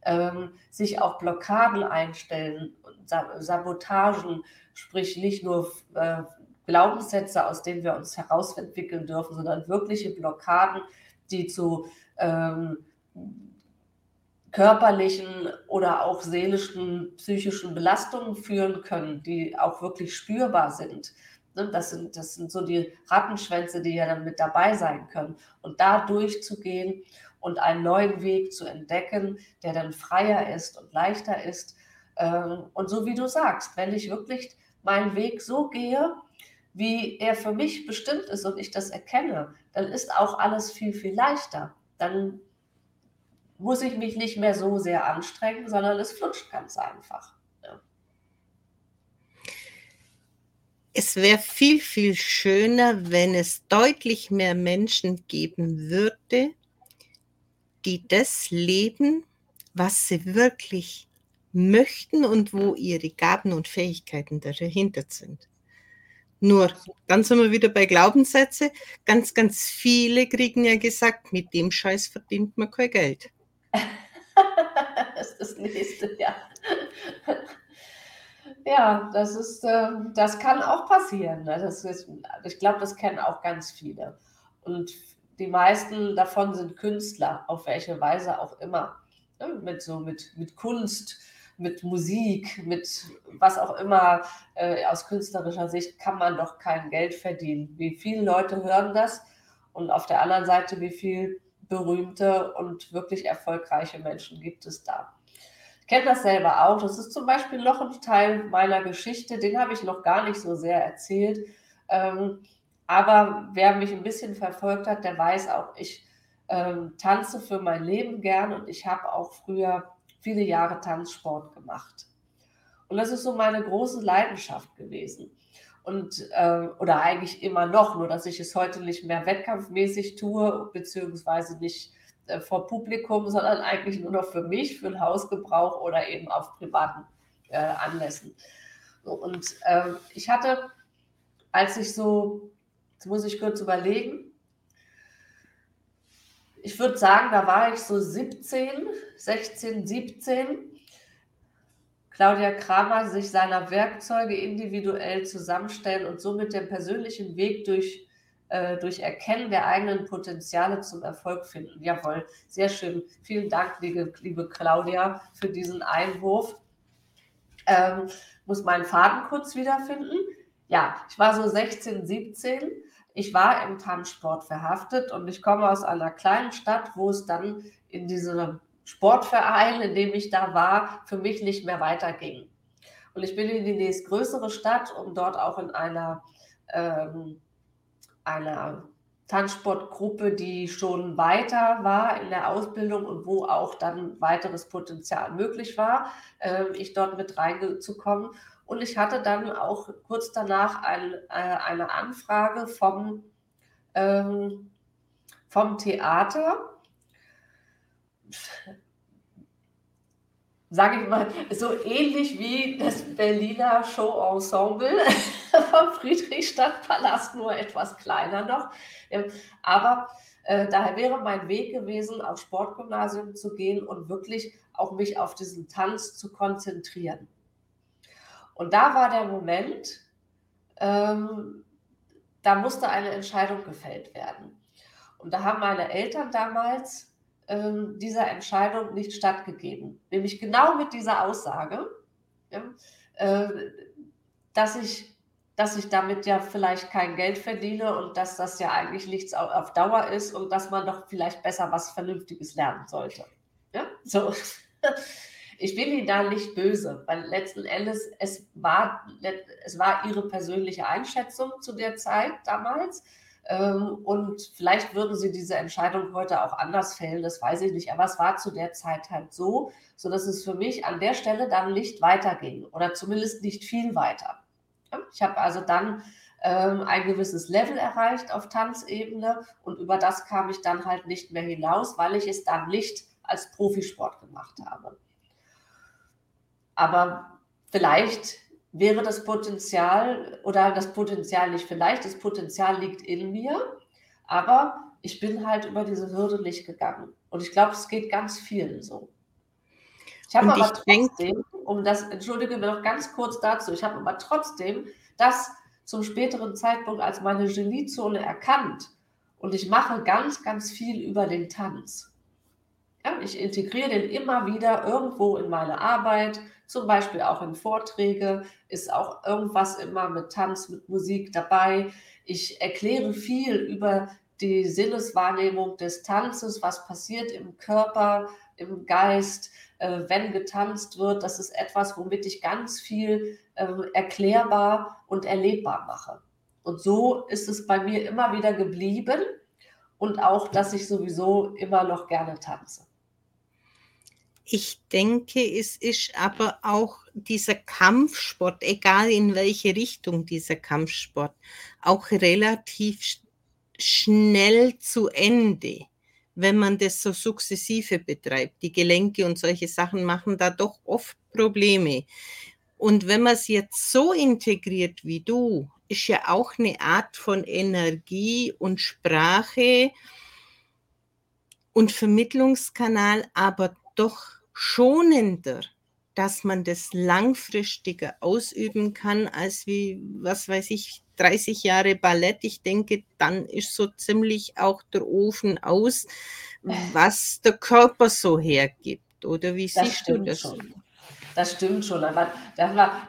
ähm, sich auch Blockaden einstellen, Sabotagen, sprich nicht nur äh, Glaubenssätze, aus denen wir uns herausentwickeln dürfen, sondern wirkliche Blockaden, die zu ähm, körperlichen oder auch seelischen, psychischen Belastungen führen können, die auch wirklich spürbar sind. Ne, das sind, das sind so die Rattenschwänze, die ja dann mit dabei sein können. Und da durchzugehen und einen neuen Weg zu entdecken, der dann freier ist und leichter ist. Ähm, und so wie du sagst, wenn ich wirklich meinen Weg so gehe, wie er für mich bestimmt ist und ich das erkenne, dann ist auch alles viel, viel leichter. Dann muss ich mich nicht mehr so sehr anstrengen, sondern es flutscht ganz einfach. Ja. Es wäre viel, viel schöner, wenn es deutlich mehr Menschen geben würde, die das leben, was sie wirklich möchten und wo ihre Gaben und Fähigkeiten dahinter sind. Nur, dann sind wir wieder bei Glaubenssätze. Ganz, ganz viele kriegen ja gesagt, mit dem Scheiß verdient man kein Geld. das ist das nächste, ja. Ja, das ist, äh, das kann auch passieren. Ne? Das ist, ich glaube, das kennen auch ganz viele. Und die meisten davon sind Künstler, auf welche Weise auch immer. Ne? Mit so mit, mit Kunst, mit Musik, mit was auch immer. Äh, aus künstlerischer Sicht kann man doch kein Geld verdienen. Wie viele Leute hören das? Und auf der anderen Seite, wie viel berühmte und wirklich erfolgreiche Menschen gibt es da. Kenne das selber auch. Das ist zum Beispiel noch ein Teil meiner Geschichte, den habe ich noch gar nicht so sehr erzählt. Ähm, aber wer mich ein bisschen verfolgt hat, der weiß auch, ich ähm, tanze für mein Leben gern und ich habe auch früher viele Jahre Tanzsport gemacht. Und das ist so meine große Leidenschaft gewesen und äh, oder eigentlich immer noch, nur dass ich es heute nicht mehr wettkampfmäßig tue, beziehungsweise nicht äh, vor Publikum, sondern eigentlich nur noch für mich, für den Hausgebrauch oder eben auf privaten äh, Anlässen. Und ähm, ich hatte, als ich so, jetzt muss ich kurz überlegen, ich würde sagen, da war ich so 17, 16, 17 Claudia Kramer sich seiner Werkzeuge individuell zusammenstellen und somit den persönlichen Weg durch, äh, durch Erkennen der eigenen Potenziale zum Erfolg finden. Jawohl, sehr schön. Vielen Dank, liebe, liebe Claudia, für diesen Einwurf. Ähm, muss meinen Faden kurz wiederfinden. Ja, ich war so 16, 17. Ich war im Tanzsport verhaftet und ich komme aus einer kleinen Stadt, wo es dann in diese Sportverein, in dem ich da war, für mich nicht mehr weiterging. Und ich bin in die nächstgrößere Stadt, um dort auch in einer, ähm, einer Tanzsportgruppe, die schon weiter war in der Ausbildung und wo auch dann weiteres Potenzial möglich war, äh, ich dort mit reinzukommen. Und ich hatte dann auch kurz danach ein, äh, eine Anfrage vom, ähm, vom Theater sage ich mal, so ähnlich wie das Berliner Showensemble vom Friedrichstadtpalast, nur etwas kleiner noch. Aber äh, daher wäre mein Weg gewesen, aufs Sportgymnasium zu gehen und wirklich auch mich auf diesen Tanz zu konzentrieren. Und da war der Moment, ähm, da musste eine Entscheidung gefällt werden. Und da haben meine Eltern damals ähm, dieser Entscheidung nicht stattgegeben. Nämlich genau mit dieser Aussage, ja, äh, dass, ich, dass ich damit ja vielleicht kein Geld verdiene und dass das ja eigentlich nichts auf, Dauer ist und dass man doch vielleicht besser was Vernünftiges lernen sollte. Ja? So. Ich bin Ihnen da nicht böse, weil letzten Endes es war, es war Ihre persönliche Einschätzung zu der Zeit damals. Ähm, und vielleicht würden sie diese Entscheidung heute auch anders fällen, das weiß ich nicht. Aber es war zu der Zeit halt so, sodass es für mich an der Stelle dann nicht weiterging oder zumindest nicht viel weiter. Ich habe also dann ähm, ein gewisses Level erreicht auf Tanzebene und über das kam ich dann halt nicht mehr hinaus, weil ich es dann nicht als Profisport gemacht habe. Aber vielleicht wäre das Potenzial oder das Potenzial nicht vielleicht, das Potenzial liegt in mir, aber ich bin halt über diese Hürde nicht gegangen. Und ich glaube, es geht ganz vielen so. Ich habe aber trotzdem, um das, entschuldige mir noch ganz kurz dazu, ich habe aber trotzdem das zum späteren Zeitpunkt als meine Geniezone erkannt und ich mache ganz, ganz viel über den Tanz. Ja, ich integriere den immer wieder irgendwo in meine Arbeit, zum Beispiel auch in Vorträge, ist auch irgendwas immer mit Tanz, mit Musik dabei. Ich erkläre viel über die Sinneswahrnehmung des Tanzes, was passiert im Körper, im Geist, äh, wenn getanzt wird. Das ist etwas, womit ich ganz viel äh, erklärbar und erlebbar mache. Und so ist es bei mir immer wieder geblieben und auch, dass ich sowieso immer noch gerne tanze. Ich denke, es ist aber auch dieser Kampfsport, egal in welche Richtung dieser Kampfsport, auch relativ schnell zu Ende, wenn man das so sukzessive betreibt. Die Gelenke und solche Sachen machen da doch oft Probleme. Und wenn man es jetzt so integriert wie du, ist ja auch eine Art von Energie und Sprache und Vermittlungskanal, aber doch schonender, dass man das langfristiger ausüben kann, als wie, was weiß ich, 30 Jahre Ballett. Ich denke, dann ist so ziemlich auch der Ofen aus, was der Körper so hergibt. Oder wie das siehst du das? Schon. Das stimmt schon. Aber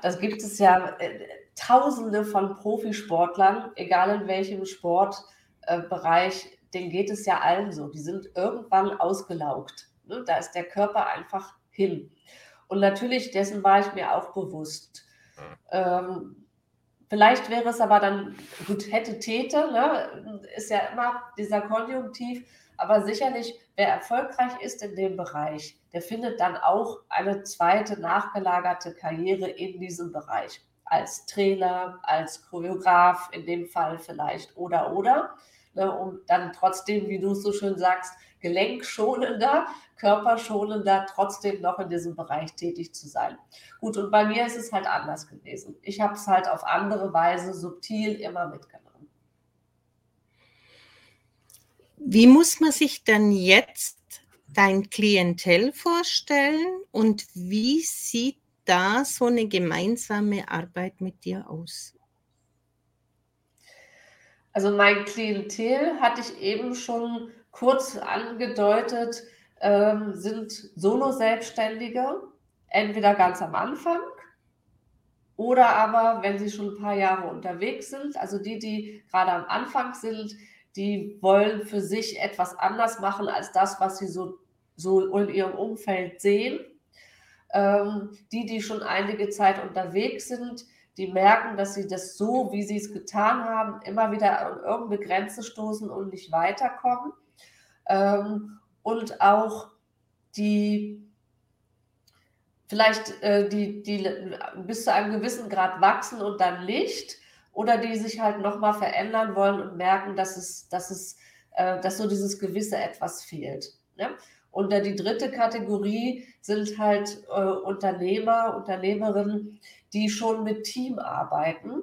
das gibt es ja äh, tausende von Profisportlern, egal in welchem Sportbereich, denen geht es ja allen so. Die sind irgendwann ausgelaugt. Ne? Da ist der Körper einfach hin. Und natürlich, dessen war ich mir auch bewusst. Ähm, vielleicht wäre es aber dann, gut, hätte Täte, ne? ist ja immer dieser Konjunktiv, aber sicherlich, wer erfolgreich ist in dem Bereich, der findet dann auch eine zweite nachgelagerte Karriere in diesem Bereich. Als Trainer, als Choreograf in dem Fall vielleicht oder oder. Ne, um dann trotzdem, wie du es so schön sagst, gelenkschonender, körperschonender trotzdem noch in diesem Bereich tätig zu sein. Gut, und bei mir ist es halt anders gewesen. Ich habe es halt auf andere Weise subtil immer mitgenommen. Wie muss man sich dann jetzt dein Klientel vorstellen und wie sieht da so eine gemeinsame Arbeit mit dir aus? Also mein Klientel hatte ich eben schon kurz angedeutet, ähm, sind Solo-Selbstständige, entweder ganz am Anfang oder aber, wenn sie schon ein paar Jahre unterwegs sind, also die, die gerade am Anfang sind, die wollen für sich etwas anders machen als das, was sie so, so in ihrem Umfeld sehen. Ähm, die, die schon einige Zeit unterwegs sind, die merken, dass sie das so, wie sie es getan haben, immer wieder an irgendeine Grenze stoßen und nicht weiterkommen ähm, und auch die vielleicht äh, die, die bis zu einem gewissen Grad wachsen und dann Licht oder die sich halt nochmal verändern wollen und merken, dass es, dass es, äh, dass so dieses gewisse etwas fehlt. Ne? Und die dritte Kategorie sind halt äh, Unternehmer, Unternehmerinnen, die schon mit Team arbeiten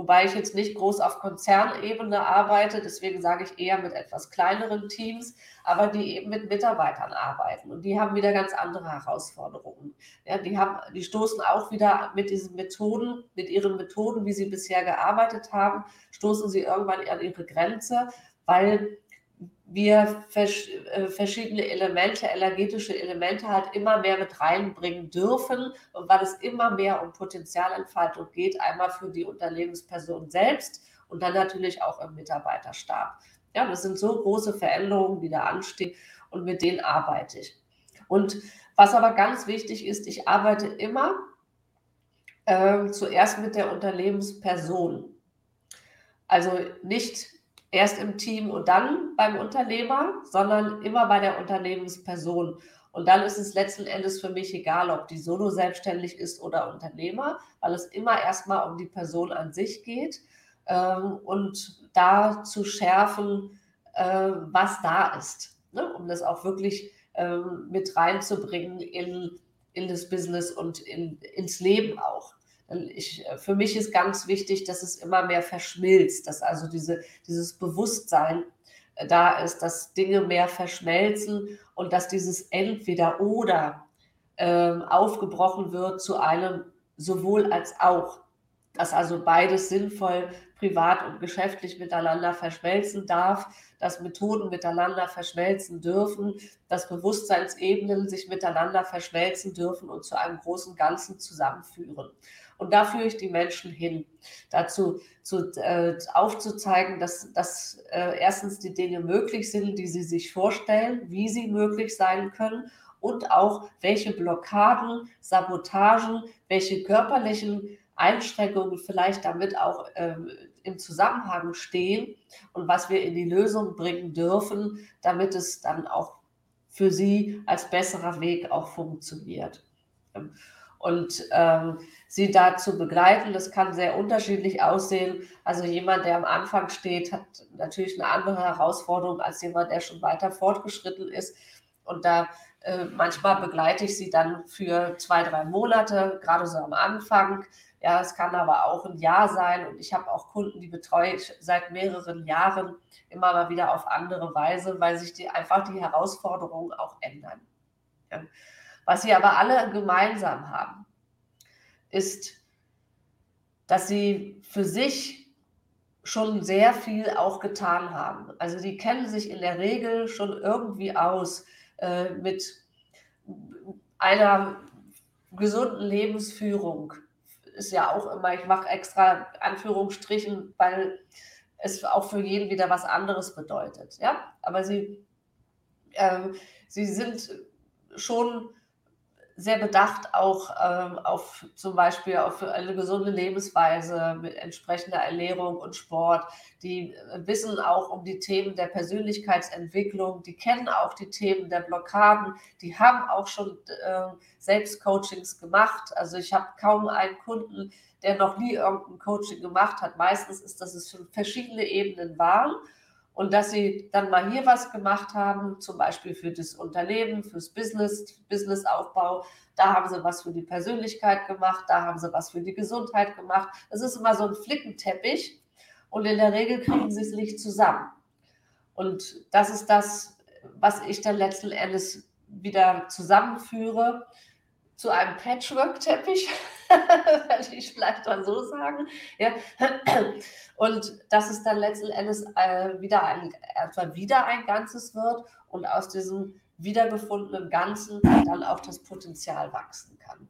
Wobei ich jetzt nicht groß auf Konzernebene arbeite, deswegen sage ich eher mit etwas kleineren Teams, aber die eben mit Mitarbeitern arbeiten. Und die haben wieder ganz andere Herausforderungen. Ja, die, haben, die stoßen auch wieder mit diesen Methoden, mit ihren Methoden, wie sie bisher gearbeitet haben, stoßen sie irgendwann an ihre Grenze, weil wir äh, verschiedene Elemente, energetische Elemente halt immer mehr mit reinbringen dürfen und weil es immer mehr um Potenzialentfaltung geht, einmal für die Unternehmensperson selbst und dann natürlich auch im Mitarbeiterstab. Ja, das sind so große Veränderungen, die da anstehen und mit denen arbeite ich. Und was aber ganz wichtig ist, ich arbeite immer äh, zuerst mit der Unternehmensperson. Also nicht erst im Team und dann beim Unternehmer, sondern immer bei der Unternehmensperson. Und dann ist es letzten Endes für mich egal, ob die solo selbstständig ist oder Unternehmer, weil es immer erstmal um die Person an sich geht ähm, und da zu schärfen, äh, was da ist, ne? um das auch wirklich ähm, mit reinzubringen in, in das Business und in, ins Leben auch. Ich, äh, für mich ist ganz wichtig, dass es immer mehr verschmilzt, dass also diese, dieses Bewusstsein äh, da ist, dass Dinge mehr verschmelzen und dass dieses Entweder oder ähm, aufgebrochen wird zu einem sowohl als auch, dass also beides sinnvoll privat und geschäftlich miteinander verschmelzen darf, dass Methoden miteinander verschmelzen dürfen, dass Bewusstseinsebenen sich miteinander verschmelzen dürfen und zu einem großen Ganzen zusammenführen. Und da führe ich die Menschen hin, dazu zu, äh, aufzuzeigen, dass, dass äh, erstens die Dinge möglich sind, die sie sich vorstellen, wie sie möglich sein können und auch welche Blockaden, Sabotagen, welche körperlichen Einschränkungen vielleicht damit auch ähm, im Zusammenhang stehen und was wir in die Lösung bringen dürfen, damit es dann auch für sie als besserer Weg auch funktioniert. Und ähm, sie da zu begleiten, das kann sehr unterschiedlich aussehen. Also jemand, der am Anfang steht, hat natürlich eine andere Herausforderung als jemand, der schon weiter fortgeschritten ist. Und da äh, manchmal begleite ich sie dann für zwei, drei Monate, gerade so am Anfang ja, es kann aber auch ein Jahr sein und ich habe auch Kunden, die betreue ich seit mehreren Jahren immer mal wieder auf andere Weise, weil sich die einfach die Herausforderungen auch ändern. Ja. Was sie aber alle gemeinsam haben, ist, dass sie für sich schon sehr viel auch getan haben. Also die kennen sich in der Regel schon irgendwie aus äh, mit einer gesunden Lebensführung, ist ja auch immer, ich mache extra Anführungsstrichen, weil es auch für jeden wieder was anderes bedeutet. Ja, aber sie, ähm, sie sind schon sehr bedacht auch ähm, auf zum Beispiel auf eine gesunde Lebensweise mit entsprechender Ernährung und Sport. Die äh, wissen auch um die Themen der Persönlichkeitsentwicklung, die kennen auch die Themen der Blockaden, die haben auch schon äh, Selbstcoachings gemacht. Also ich habe kaum einen Kunden, der noch nie irgendein Coaching gemacht hat. Meistens ist, dass es schon verschiedene Ebenen waren und dass sie dann mal hier was gemacht haben, zum Beispiel für das Unternehmen, fürs Business, Businessaufbau. Da haben sie was für die Persönlichkeit gemacht, da haben sie was für die Gesundheit gemacht. Es ist immer so ein Flickenteppich und in der Regel kriegen sie es nicht zusammen. Und das ist das, was ich dann letzten Endes wieder zusammenführe zu einem Patchwork-Teppich, werde ich vielleicht mal so sagen. Ja. Und dass es dann letzten Endes äh, wieder, ein, etwa wieder ein Ganzes wird und aus diesem wiedergefundenen Ganzen dann auch das Potenzial wachsen kann.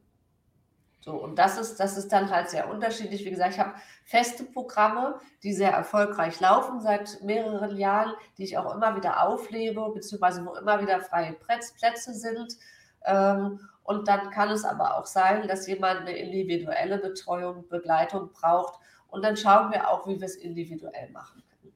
So, und das ist, das ist dann halt sehr unterschiedlich. Wie gesagt, ich habe feste Programme, die sehr erfolgreich laufen seit mehreren Jahren, die ich auch immer wieder auflebe, beziehungsweise wo immer wieder freie Plätze sind. Ähm, und dann kann es aber auch sein, dass jemand eine individuelle Betreuung, Begleitung braucht. Und dann schauen wir auch, wie wir es individuell machen können.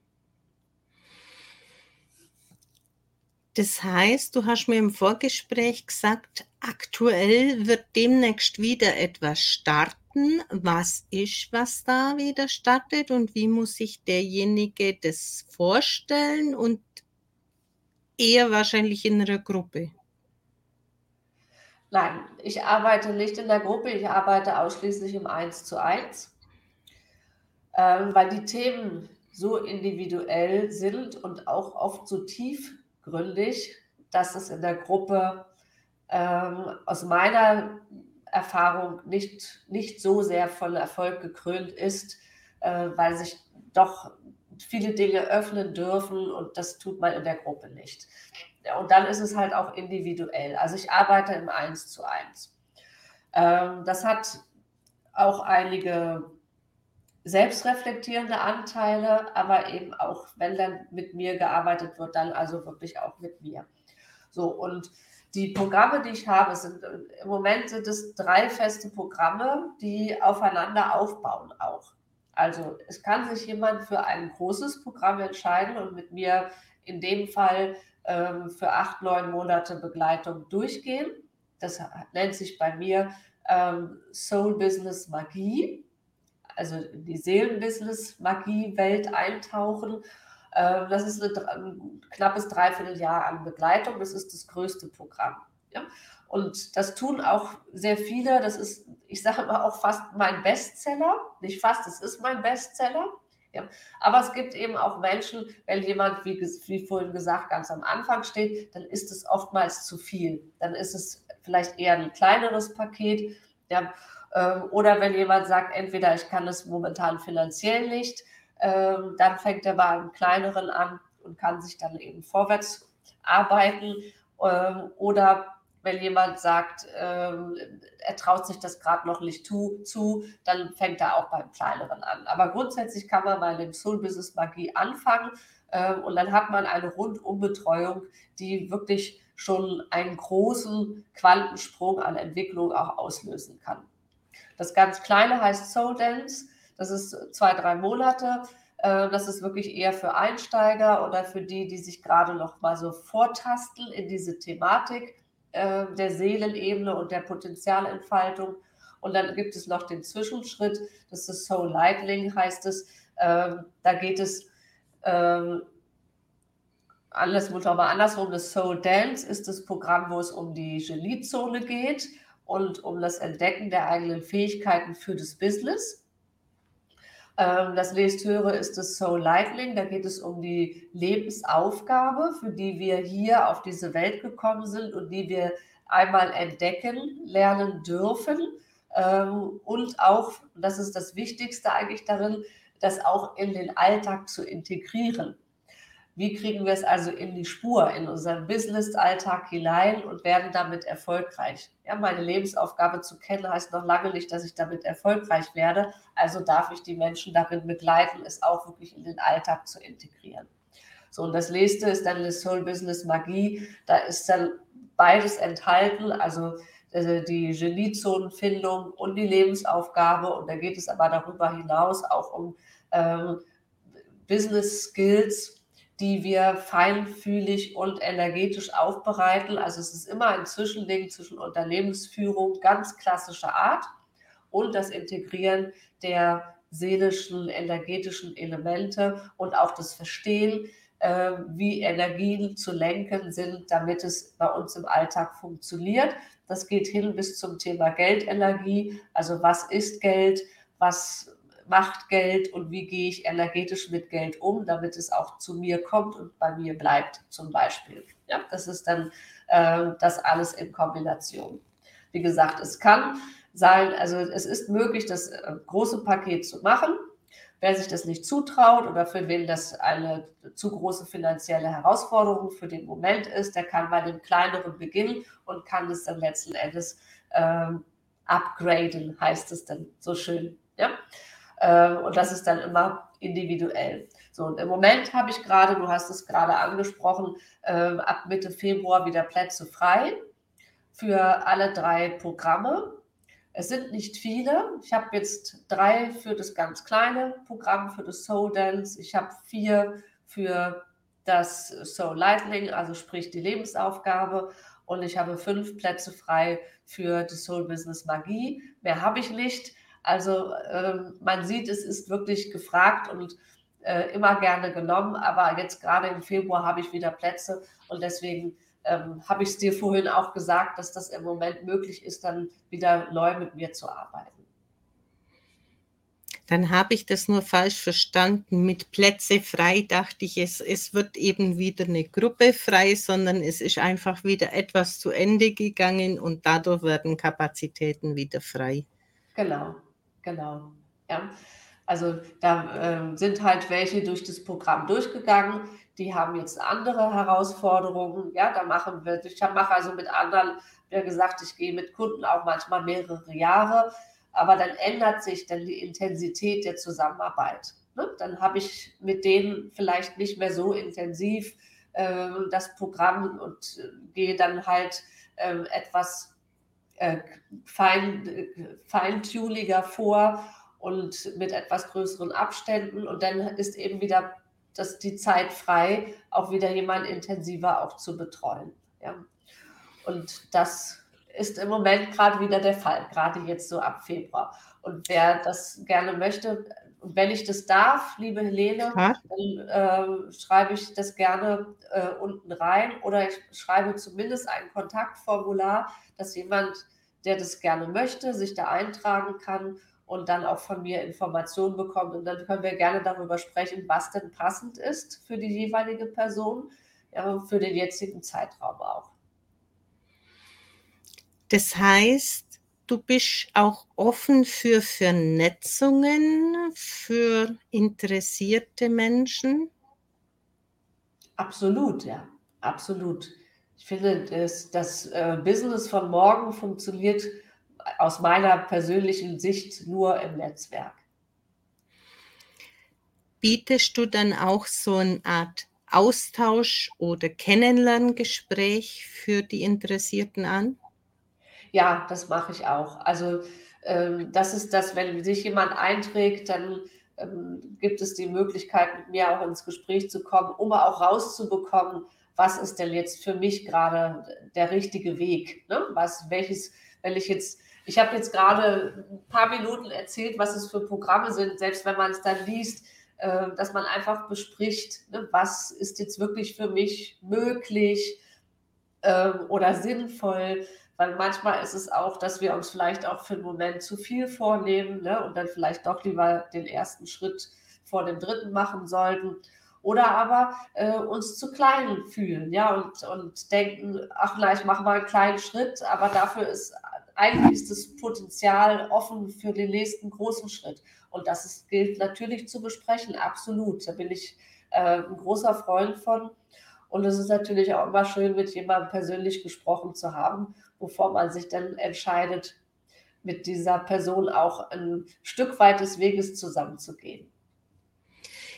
Das heißt, du hast mir im Vorgespräch gesagt, aktuell wird demnächst wieder etwas starten. Was ist, was da wieder startet und wie muss sich derjenige das vorstellen und eher wahrscheinlich in einer Gruppe? Nein, ich arbeite nicht in der Gruppe, ich arbeite ausschließlich im 1 zu 1, ähm, weil die Themen so individuell sind und auch oft so tiefgründig, dass es in der Gruppe ähm, aus meiner Erfahrung nicht, nicht so sehr von Erfolg gekrönt ist, äh, weil sich doch viele Dinge öffnen dürfen und das tut man in der Gruppe nicht und dann ist es halt auch individuell. Also ich arbeite im Eins zu eins. Ähm, das hat auch einige selbstreflektierende Anteile, aber eben auch, wenn dann mit mir gearbeitet wird, dann also wirklich auch mit mir. So, und die Programme, die ich habe, sind im Moment sind es drei feste Programme, die aufeinander aufbauen auch. Also es kann sich jemand für ein großes Programm entscheiden und mit mir in dem Fall ähm, für acht, neun Monate Begleitung durchgehen. Das nennt sich bei mir ähm, Soul Business Magie, also die Seelenbusiness Magie Welt eintauchen. Ähm, das ist eine, ein knappes Dreivierteljahr an Begleitung. Das ist das größte Programm. Ja? Und das tun auch sehr viele. Das ist, ich sage immer auch fast mein Bestseller. Nicht fast, es ist mein Bestseller. Ja. Aber es gibt eben auch Menschen, wenn jemand, wie, wie vorhin gesagt, ganz am Anfang steht, dann ist es oftmals zu viel. Dann ist es vielleicht eher ein kleineres Paket. Ja. Ähm, oder wenn jemand sagt, entweder ich kann es momentan finanziell nicht, ähm, dann fängt er bei einem kleineren an und kann sich dann eben vorwärts arbeiten. Ähm, oder wenn jemand sagt, ähm, er traut sich das gerade noch nicht zu, zu, dann fängt er auch beim Kleineren an. Aber grundsätzlich kann man bei dem Soul Business Magie anfangen ähm, und dann hat man eine Rundumbetreuung, die wirklich schon einen großen Quantensprung an Entwicklung auch auslösen kann. Das ganz Kleine heißt Soul Dance. Das ist zwei, drei Monate. Äh, das ist wirklich eher für Einsteiger oder für die, die sich gerade noch mal so vortasten in diese Thematik äh, der Seelenebene und der Potenzialentfaltung. Und dann gibt es noch den Zwischenschritt, das ist Soul Lightning, heißt es. Ähm, da geht es ähm, muss aber andersrum. Das Soul Dance ist das Programm, wo es um die Geniezone geht und um das Entdecken der eigenen Fähigkeiten für das Business. Ähm, das nächsthöhere ist das Soul Lightning. Da geht es um die Lebensaufgabe, für die wir hier auf diese Welt gekommen sind und die wir einmal entdecken, lernen dürfen. Ähm, und auch, das ist das Wichtigste eigentlich darin, das auch in den Alltag zu integrieren. Wie kriegen wir es also in die Spur, in unseren Business-Alltag hinein und werden damit erfolgreich? Ja, meine Lebensaufgabe zu kennen heißt noch lange nicht, dass ich damit erfolgreich werde. Also darf ich die Menschen darin begleiten, es auch wirklich in den Alltag zu integrieren. So, und das nächste ist dann das Soul Business Magie. Da ist dann beides enthalten, also äh, die Geniezonenfindung und die Lebensaufgabe. Und da geht es aber darüber hinaus auch um ähm, Business Skills, die wir feinfühlig und energetisch aufbereiten. Also es ist immer ein Zwischending zwischen Unternehmensführung ganz klassischer Art und das Integrieren der seelischen, energetischen Elemente und auch das Verstehen, äh, wie Energien zu lenken sind, damit es bei uns im Alltag funktioniert. Das geht hin bis zum Thema Geldenergie. Also was ist Geld? Was macht Geld und wie gehe ich energetisch mit Geld um, damit es auch zu mir kommt und bei mir bleibt, zum Beispiel. Ja, das ist dann äh, das alles in Kombination. Wie gesagt, es kann sein, also es ist möglich, das äh, große Paket zu machen. Wer sich das nicht zutraut oder für wen das eine zu große finanzielle Herausforderung für den Moment ist, der kann bei dem kleineren beginnen und kann es dann letzten Endes ähm, upgraden, heißt es dann so schön. Ja? Ähm, und das ist dann immer individuell. So, und im Moment habe ich gerade, du hast es gerade angesprochen, ähm, ab Mitte Februar wieder Plätze frei für alle drei Programme. Es sind nicht viele. Ich habe jetzt drei für das ganz kleine Programm, für das Soul Dance. Ich habe vier für das Soul Lightning, also sprich die Lebensaufgabe. Und ich habe fünf Plätze frei für die Soul Business Magie. Mehr habe ich nicht. Also ähm, man sieht, es ist wirklich gefragt und äh, immer gerne genommen, aber jetzt gerade im Februar habe ich wieder Plätze und deswegen ähm, habe ich es dir vorhin auch gesagt, dass das im Moment möglich ist, dann wieder neu mit mir zu arbeiten. Dann habe ich das nur falsch verstanden. Mit Plätze frei dachte ich, es, es wird eben wieder eine Gruppe frei, sondern es ist einfach wieder etwas zu Ende gegangen und dadurch werden Kapazitäten wieder frei. Genau. Genau. Ja. Also da äh, sind halt welche durch das Programm durchgegangen, die haben jetzt andere Herausforderungen. Ja, da machen wir, ich mache also mit anderen, wie gesagt, ich gehe mit Kunden auch manchmal mehrere Jahre, aber dann ändert sich dann die Intensität der Zusammenarbeit. Ne? Dann habe ich mit denen vielleicht nicht mehr so intensiv äh, das Programm und äh, gehe dann halt ähm, etwas äh, fein, äh, feintuniger vor und mit etwas größeren Abständen. Und dann ist eben wieder das, die Zeit frei, auch wieder jemand intensiver auch zu betreuen. Ja. Und das ist im Moment gerade wieder der Fall, gerade jetzt so ab Februar. Und wer das gerne möchte, und wenn ich das darf, liebe Helene, dann äh, schreibe ich das gerne äh, unten rein oder ich schreibe zumindest ein Kontaktformular, dass jemand, der das gerne möchte, sich da eintragen kann und dann auch von mir Informationen bekommt. Und dann können wir gerne darüber sprechen, was denn passend ist für die jeweilige Person, ja, für den jetzigen Zeitraum auch. Das heißt, du bist auch offen für Vernetzungen, für interessierte Menschen? Absolut, ja, absolut. Ich finde, das, das äh, Business von morgen funktioniert aus meiner persönlichen Sicht nur im Netzwerk. Bietest du dann auch so eine Art Austausch oder Kennenlerngespräch für die Interessierten an? Ja, das mache ich auch. Also ähm, das ist das, wenn sich jemand einträgt, dann ähm, gibt es die Möglichkeit, mit mir auch ins Gespräch zu kommen, um auch rauszubekommen, was ist denn jetzt für mich gerade der richtige Weg? Ne? Was, welches, wenn ich jetzt, ich habe jetzt gerade ein paar Minuten erzählt, was es für Programme sind, selbst wenn man es dann liest, äh, dass man einfach bespricht, ne, was ist jetzt wirklich für mich möglich äh, oder sinnvoll weil manchmal ist es auch, dass wir uns vielleicht auch für einen Moment zu viel vornehmen ne, und dann vielleicht doch lieber den ersten Schritt vor dem dritten machen sollten. Oder aber äh, uns zu klein fühlen, ja, und, und denken, ach na, ich mache mal einen kleinen Schritt, aber dafür ist eigentlich ist das Potenzial offen für den nächsten großen Schritt. Und das ist, gilt natürlich zu besprechen, absolut. Da bin ich äh, ein großer Freund von. Und es ist natürlich auch immer schön, mit jemandem persönlich gesprochen zu haben bevor man sich dann entscheidet, mit dieser Person auch ein Stück weit des Weges zusammenzugehen.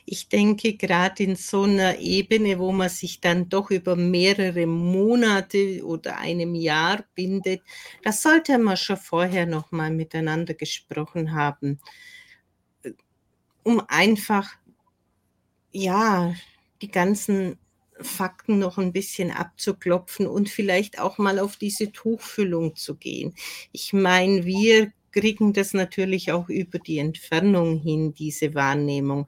Ich denke, gerade in so einer Ebene, wo man sich dann doch über mehrere Monate oder einem Jahr bindet, da sollte man schon vorher noch mal miteinander gesprochen haben, um einfach ja die ganzen Fakten noch ein bisschen abzuklopfen und vielleicht auch mal auf diese Tuchfüllung zu gehen. Ich meine, wir kriegen das natürlich auch über die Entfernung hin, diese Wahrnehmung.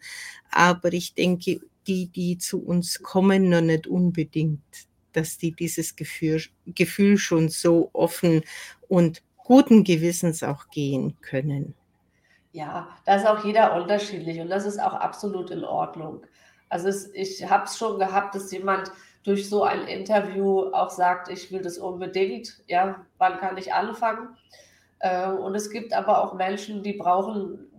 Aber ich denke, die, die zu uns kommen, noch nicht unbedingt, dass die dieses Gefühl, Gefühl schon so offen und guten Gewissens auch gehen können. Ja, da ist auch jeder unterschiedlich und das ist auch absolut in Ordnung. Also es, ich habe es schon gehabt, dass jemand durch so ein Interview auch sagt, ich will das unbedingt. Ja, wann kann ich anfangen? Äh, und es gibt aber auch Menschen, die brauchen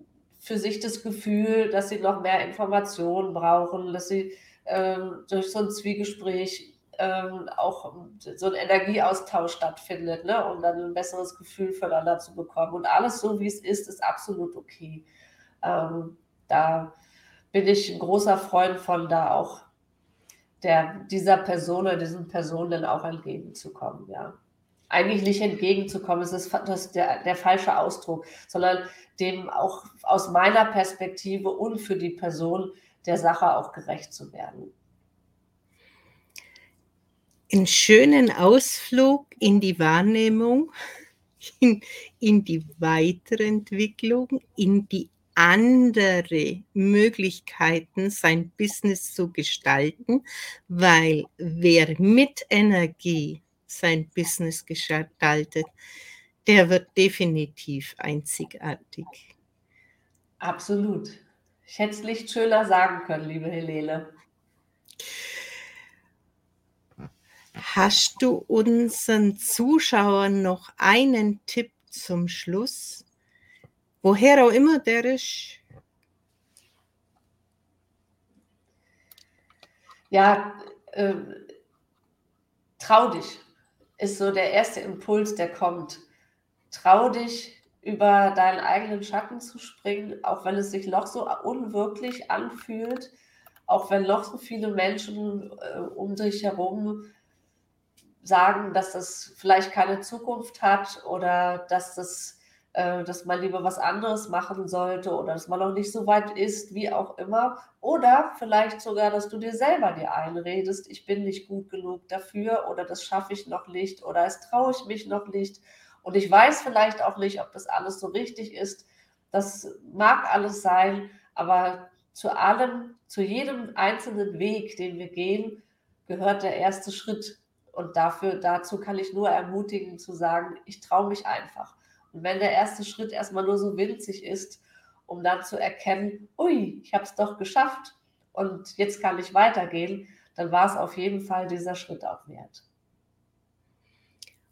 für sich das Gefühl, dass sie noch mehr Informationen brauchen, dass sie ähm, durch so ein Zwiegespräch ähm, auch so ein Energieaustausch stattfindet, ne? um dann ein besseres Gefühl füreinander zu bekommen. Und alles so, wie es ist, ist absolut okay. Ähm, da bin ich ein großer Freund von, da auch der, dieser Person oder diesen Personen auch entgegenzukommen, ja. Eigentlich nicht entgegenzukommen, es ist das der, der falsche Ausdruck, sondern dem auch aus meiner Perspektive und für die Person der Sache auch gerecht zu werden. Einen schönen Ausflug in die Wahrnehmung, in, in die Weiterentwicklung, in die andere Möglichkeiten, sein Business zu gestalten, weil wer mit Energie sein Business gestaltet, der wird definitiv einzigartig. Absolut. Ich hätte es nicht schöner sagen können, liebe Helene. Hast du unseren Zuschauern noch einen Tipp zum Schluss? Woher auch immer der ist. Ja, äh, trau dich, ist so der erste Impuls, der kommt. Trau dich, über deinen eigenen Schatten zu springen, auch wenn es sich noch so unwirklich anfühlt, auch wenn noch so viele Menschen äh, um dich herum sagen, dass das vielleicht keine Zukunft hat oder dass das äh, dass man lieber was anderes machen sollte oder dass man noch nicht so weit ist, wie auch immer. Oder vielleicht sogar, dass du dir selber dir einredest, ich bin nicht gut genug dafür oder das schaffe ich noch nicht oder es traue ich mich noch nicht. Und ich weiß vielleicht auch nicht, ob das alles so richtig ist. Das mag alles sein, aber zu allem, zu jedem einzelnen Weg, den wir gehen, gehört der erste Schritt. Und dafür, dazu kann ich nur ermutigen zu sagen, ich traue mich einfach. Und wenn der erste Schritt erstmal nur so winzig ist, um dann zu erkennen, ui, ich habe es doch geschafft und jetzt kann ich weitergehen, dann war es auf jeden Fall dieser Schritt auch wert.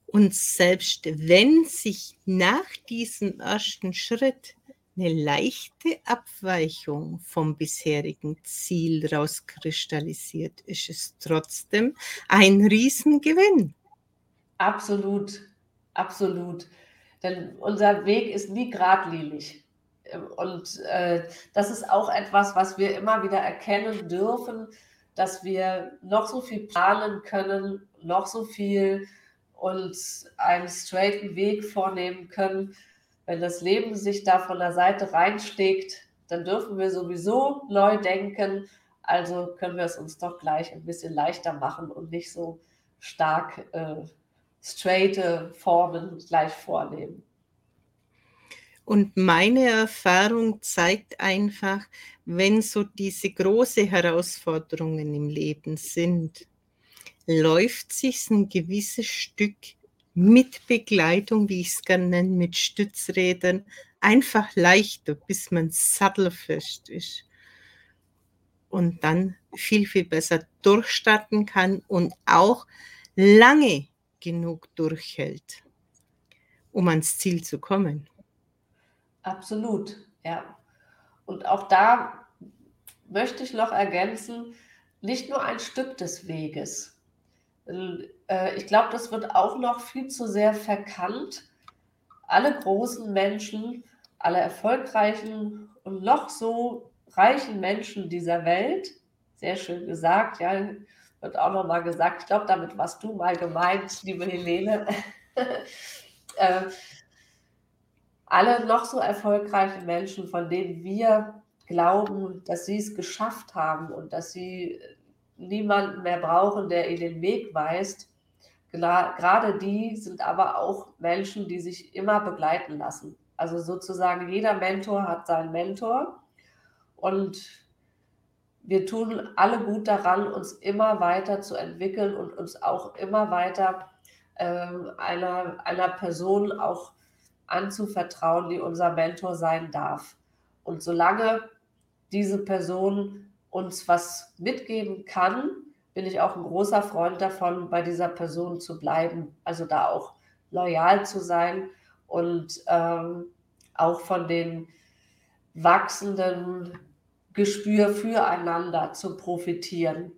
Und selbst wenn sich nach diesem ersten Schritt eine leichte Abweichung vom bisherigen Ziel rauskristallisiert, ist es trotzdem ein Riesengewinn. Absolut, absolut. Denn unser Weg ist nie geradlinig. Und äh, das ist auch etwas, was wir immer wieder erkennen dürfen, dass wir noch so viel planen können, noch so viel uns einen straighten Weg vornehmen können. Wenn das Leben sich da von der Seite reinschlägt, dann dürfen wir sowieso neu denken. Also können wir es uns doch gleich ein bisschen leichter machen und nicht so stark äh, straighte Formen gleich vornehmen. Und meine Erfahrung zeigt einfach, wenn so diese große Herausforderungen im Leben sind, läuft sich ein gewisses Stück mit Begleitung, wie ich es gerne nenne, mit Stützrädern, einfach leichter, bis man sattelfest ist. Und dann viel, viel besser durchstarten kann und auch lange genug durchhält, um ans Ziel zu kommen. Absolut, ja. Und auch da möchte ich noch ergänzen, nicht nur ein Stück des Weges. Äh, ich glaube, das wird auch noch viel zu sehr verkannt. Alle großen Menschen, alle erfolgreichen und noch so reichen Menschen dieser Welt, sehr schön gesagt, ja, wird auch noch mal gesagt, ich glaube, damit warst du mal gemeint, liebe Helene. äh, alle noch so erfolgreichen Menschen, von denen wir glauben, dass sie es geschafft haben und dass sie niemanden mehr brauchen, der ihnen den Weg weist, gerade die sind aber auch Menschen, die sich immer begleiten lassen. Also sozusagen jeder Mentor hat seinen Mentor und wir tun alle gut daran, uns immer weiter zu entwickeln und uns auch immer weiter äh, einer, einer Person auch anzuvertrauen, die unser Mentor sein darf. Und solange diese Person uns was mitgeben kann, bin ich auch ein großer Freund davon, bei dieser Person zu bleiben, also da auch loyal zu sein und ähm, auch von den wachsenden Gespür füreinander zu profitieren,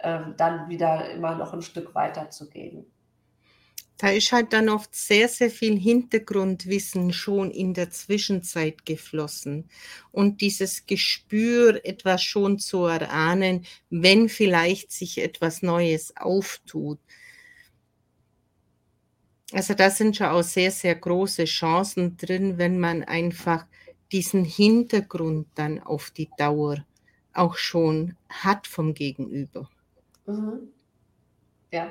ähm, dann wieder immer noch ein Stück weiter zu gehen. Da ist halt dann oft sehr, sehr viel Hintergrundwissen schon in der Zwischenzeit geflossen. Und dieses Gespür, etwas schon zu erahnen, wenn vielleicht sich etwas Neues auftut. Also da sind schon auch sehr, sehr große Chancen drin, wenn man einfach diesen Hintergrund dann auf die Dauer auch schon hat vom Gegenüber. Mhm. Ja,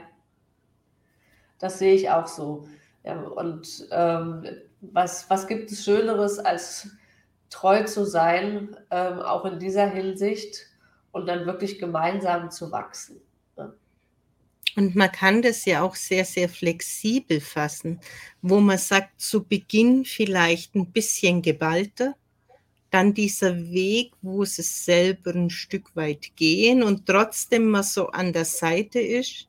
das sehe ich auch so. Ja, und ähm, was, was gibt es Schöneres, als treu zu sein, ähm, auch in dieser Hinsicht und dann wirklich gemeinsam zu wachsen. Und man kann das ja auch sehr, sehr flexibel fassen, wo man sagt, zu Beginn vielleicht ein bisschen geballter, dann dieser Weg, wo sie selber ein Stück weit gehen und trotzdem mal so an der Seite ist.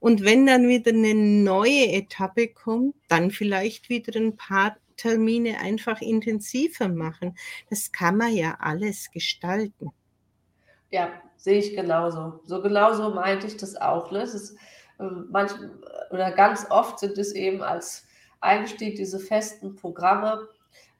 Und wenn dann wieder eine neue Etappe kommt, dann vielleicht wieder ein paar Termine einfach intensiver machen. Das kann man ja alles gestalten. Ja, sehe ich genauso. So genauso meinte ich das auch. Ne? Es ist, ähm, manch, oder ganz oft sind es eben als Einstieg diese festen Programme,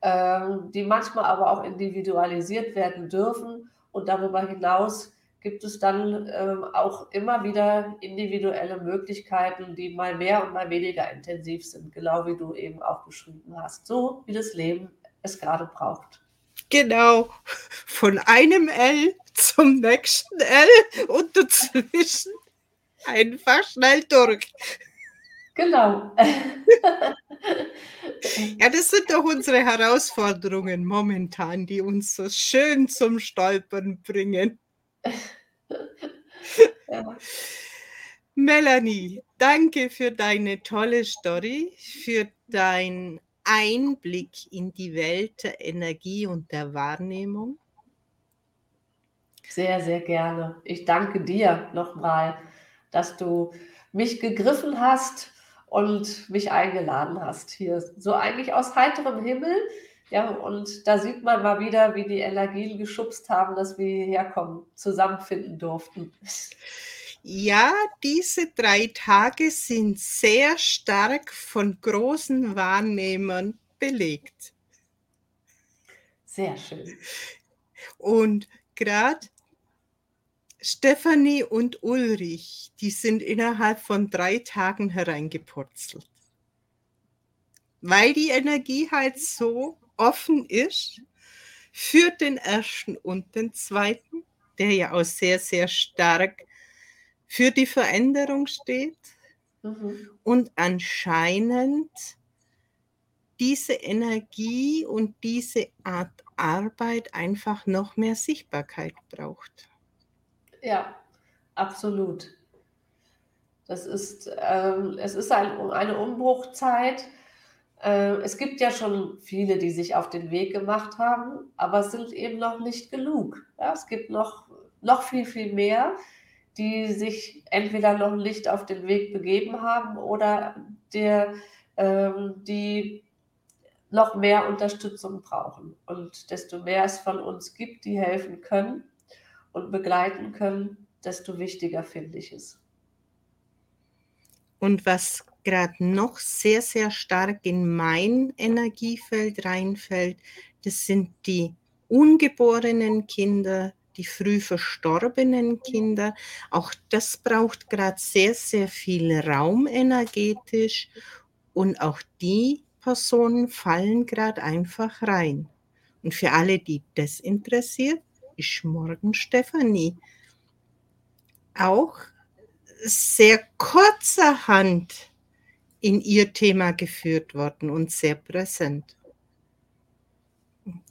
ähm, die manchmal aber auch individualisiert werden dürfen und darüber hinaus gibt es dann ähm, auch immer wieder individuelle Möglichkeiten, die mal mehr und mal weniger intensiv sind, genau wie du eben auch beschrieben hast, so wie das Leben es gerade braucht. Genau, von einem L zum nächsten L und dazwischen einfach schnell durch. Genau. ja, das sind doch unsere Herausforderungen momentan, die uns so schön zum Stolpern bringen. ja. Melanie, danke für deine tolle Story, für deinen Einblick in die Welt der Energie und der Wahrnehmung. Sehr, sehr gerne. Ich danke dir nochmal, dass du mich gegriffen hast und mich eingeladen hast hier. So eigentlich aus heiterem Himmel. Ja, und da sieht man mal wieder, wie die Energien geschubst haben, dass wir hierher kommen, zusammenfinden durften. Ja, diese drei Tage sind sehr stark von großen Wahrnehmern belegt. Sehr schön. Und gerade Stefanie und Ulrich, die sind innerhalb von drei Tagen hereingepurzelt. Weil die Energie halt so offen ist für den ersten und den zweiten, der ja auch sehr, sehr stark für die Veränderung steht. Mhm. Und anscheinend diese Energie und diese Art Arbeit einfach noch mehr Sichtbarkeit braucht. Ja, absolut. Das ist, ähm, es ist ein, eine Umbruchzeit. Äh, es gibt ja schon viele, die sich auf den Weg gemacht haben, aber es sind eben noch nicht genug. Ja, es gibt noch, noch viel, viel mehr, die sich entweder noch nicht auf den Weg begeben haben oder der, ähm, die noch mehr Unterstützung brauchen. Und desto mehr es von uns gibt, die helfen können, und begleiten können, desto wichtiger finde ich es. Und was gerade noch sehr, sehr stark in mein Energiefeld reinfällt, das sind die ungeborenen Kinder, die früh verstorbenen Kinder. Auch das braucht gerade sehr, sehr viel Raum energetisch und auch die Personen fallen gerade einfach rein. Und für alle, die das interessiert, morgen Stefanie. Auch sehr kurzerhand in ihr Thema geführt worden und sehr präsent.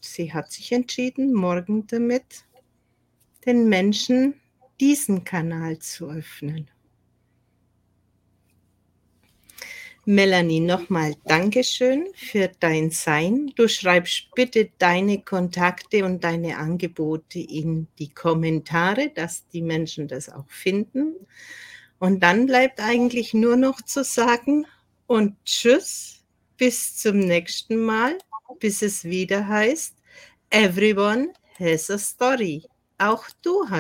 Sie hat sich entschieden, morgen damit den Menschen diesen Kanal zu öffnen. Melanie, nochmal Dankeschön für dein Sein. Du schreibst bitte deine Kontakte und deine Angebote in die Kommentare, dass die Menschen das auch finden. Und dann bleibt eigentlich nur noch zu sagen und tschüss, bis zum nächsten Mal, bis es wieder heißt, Everyone has a story. Auch du hast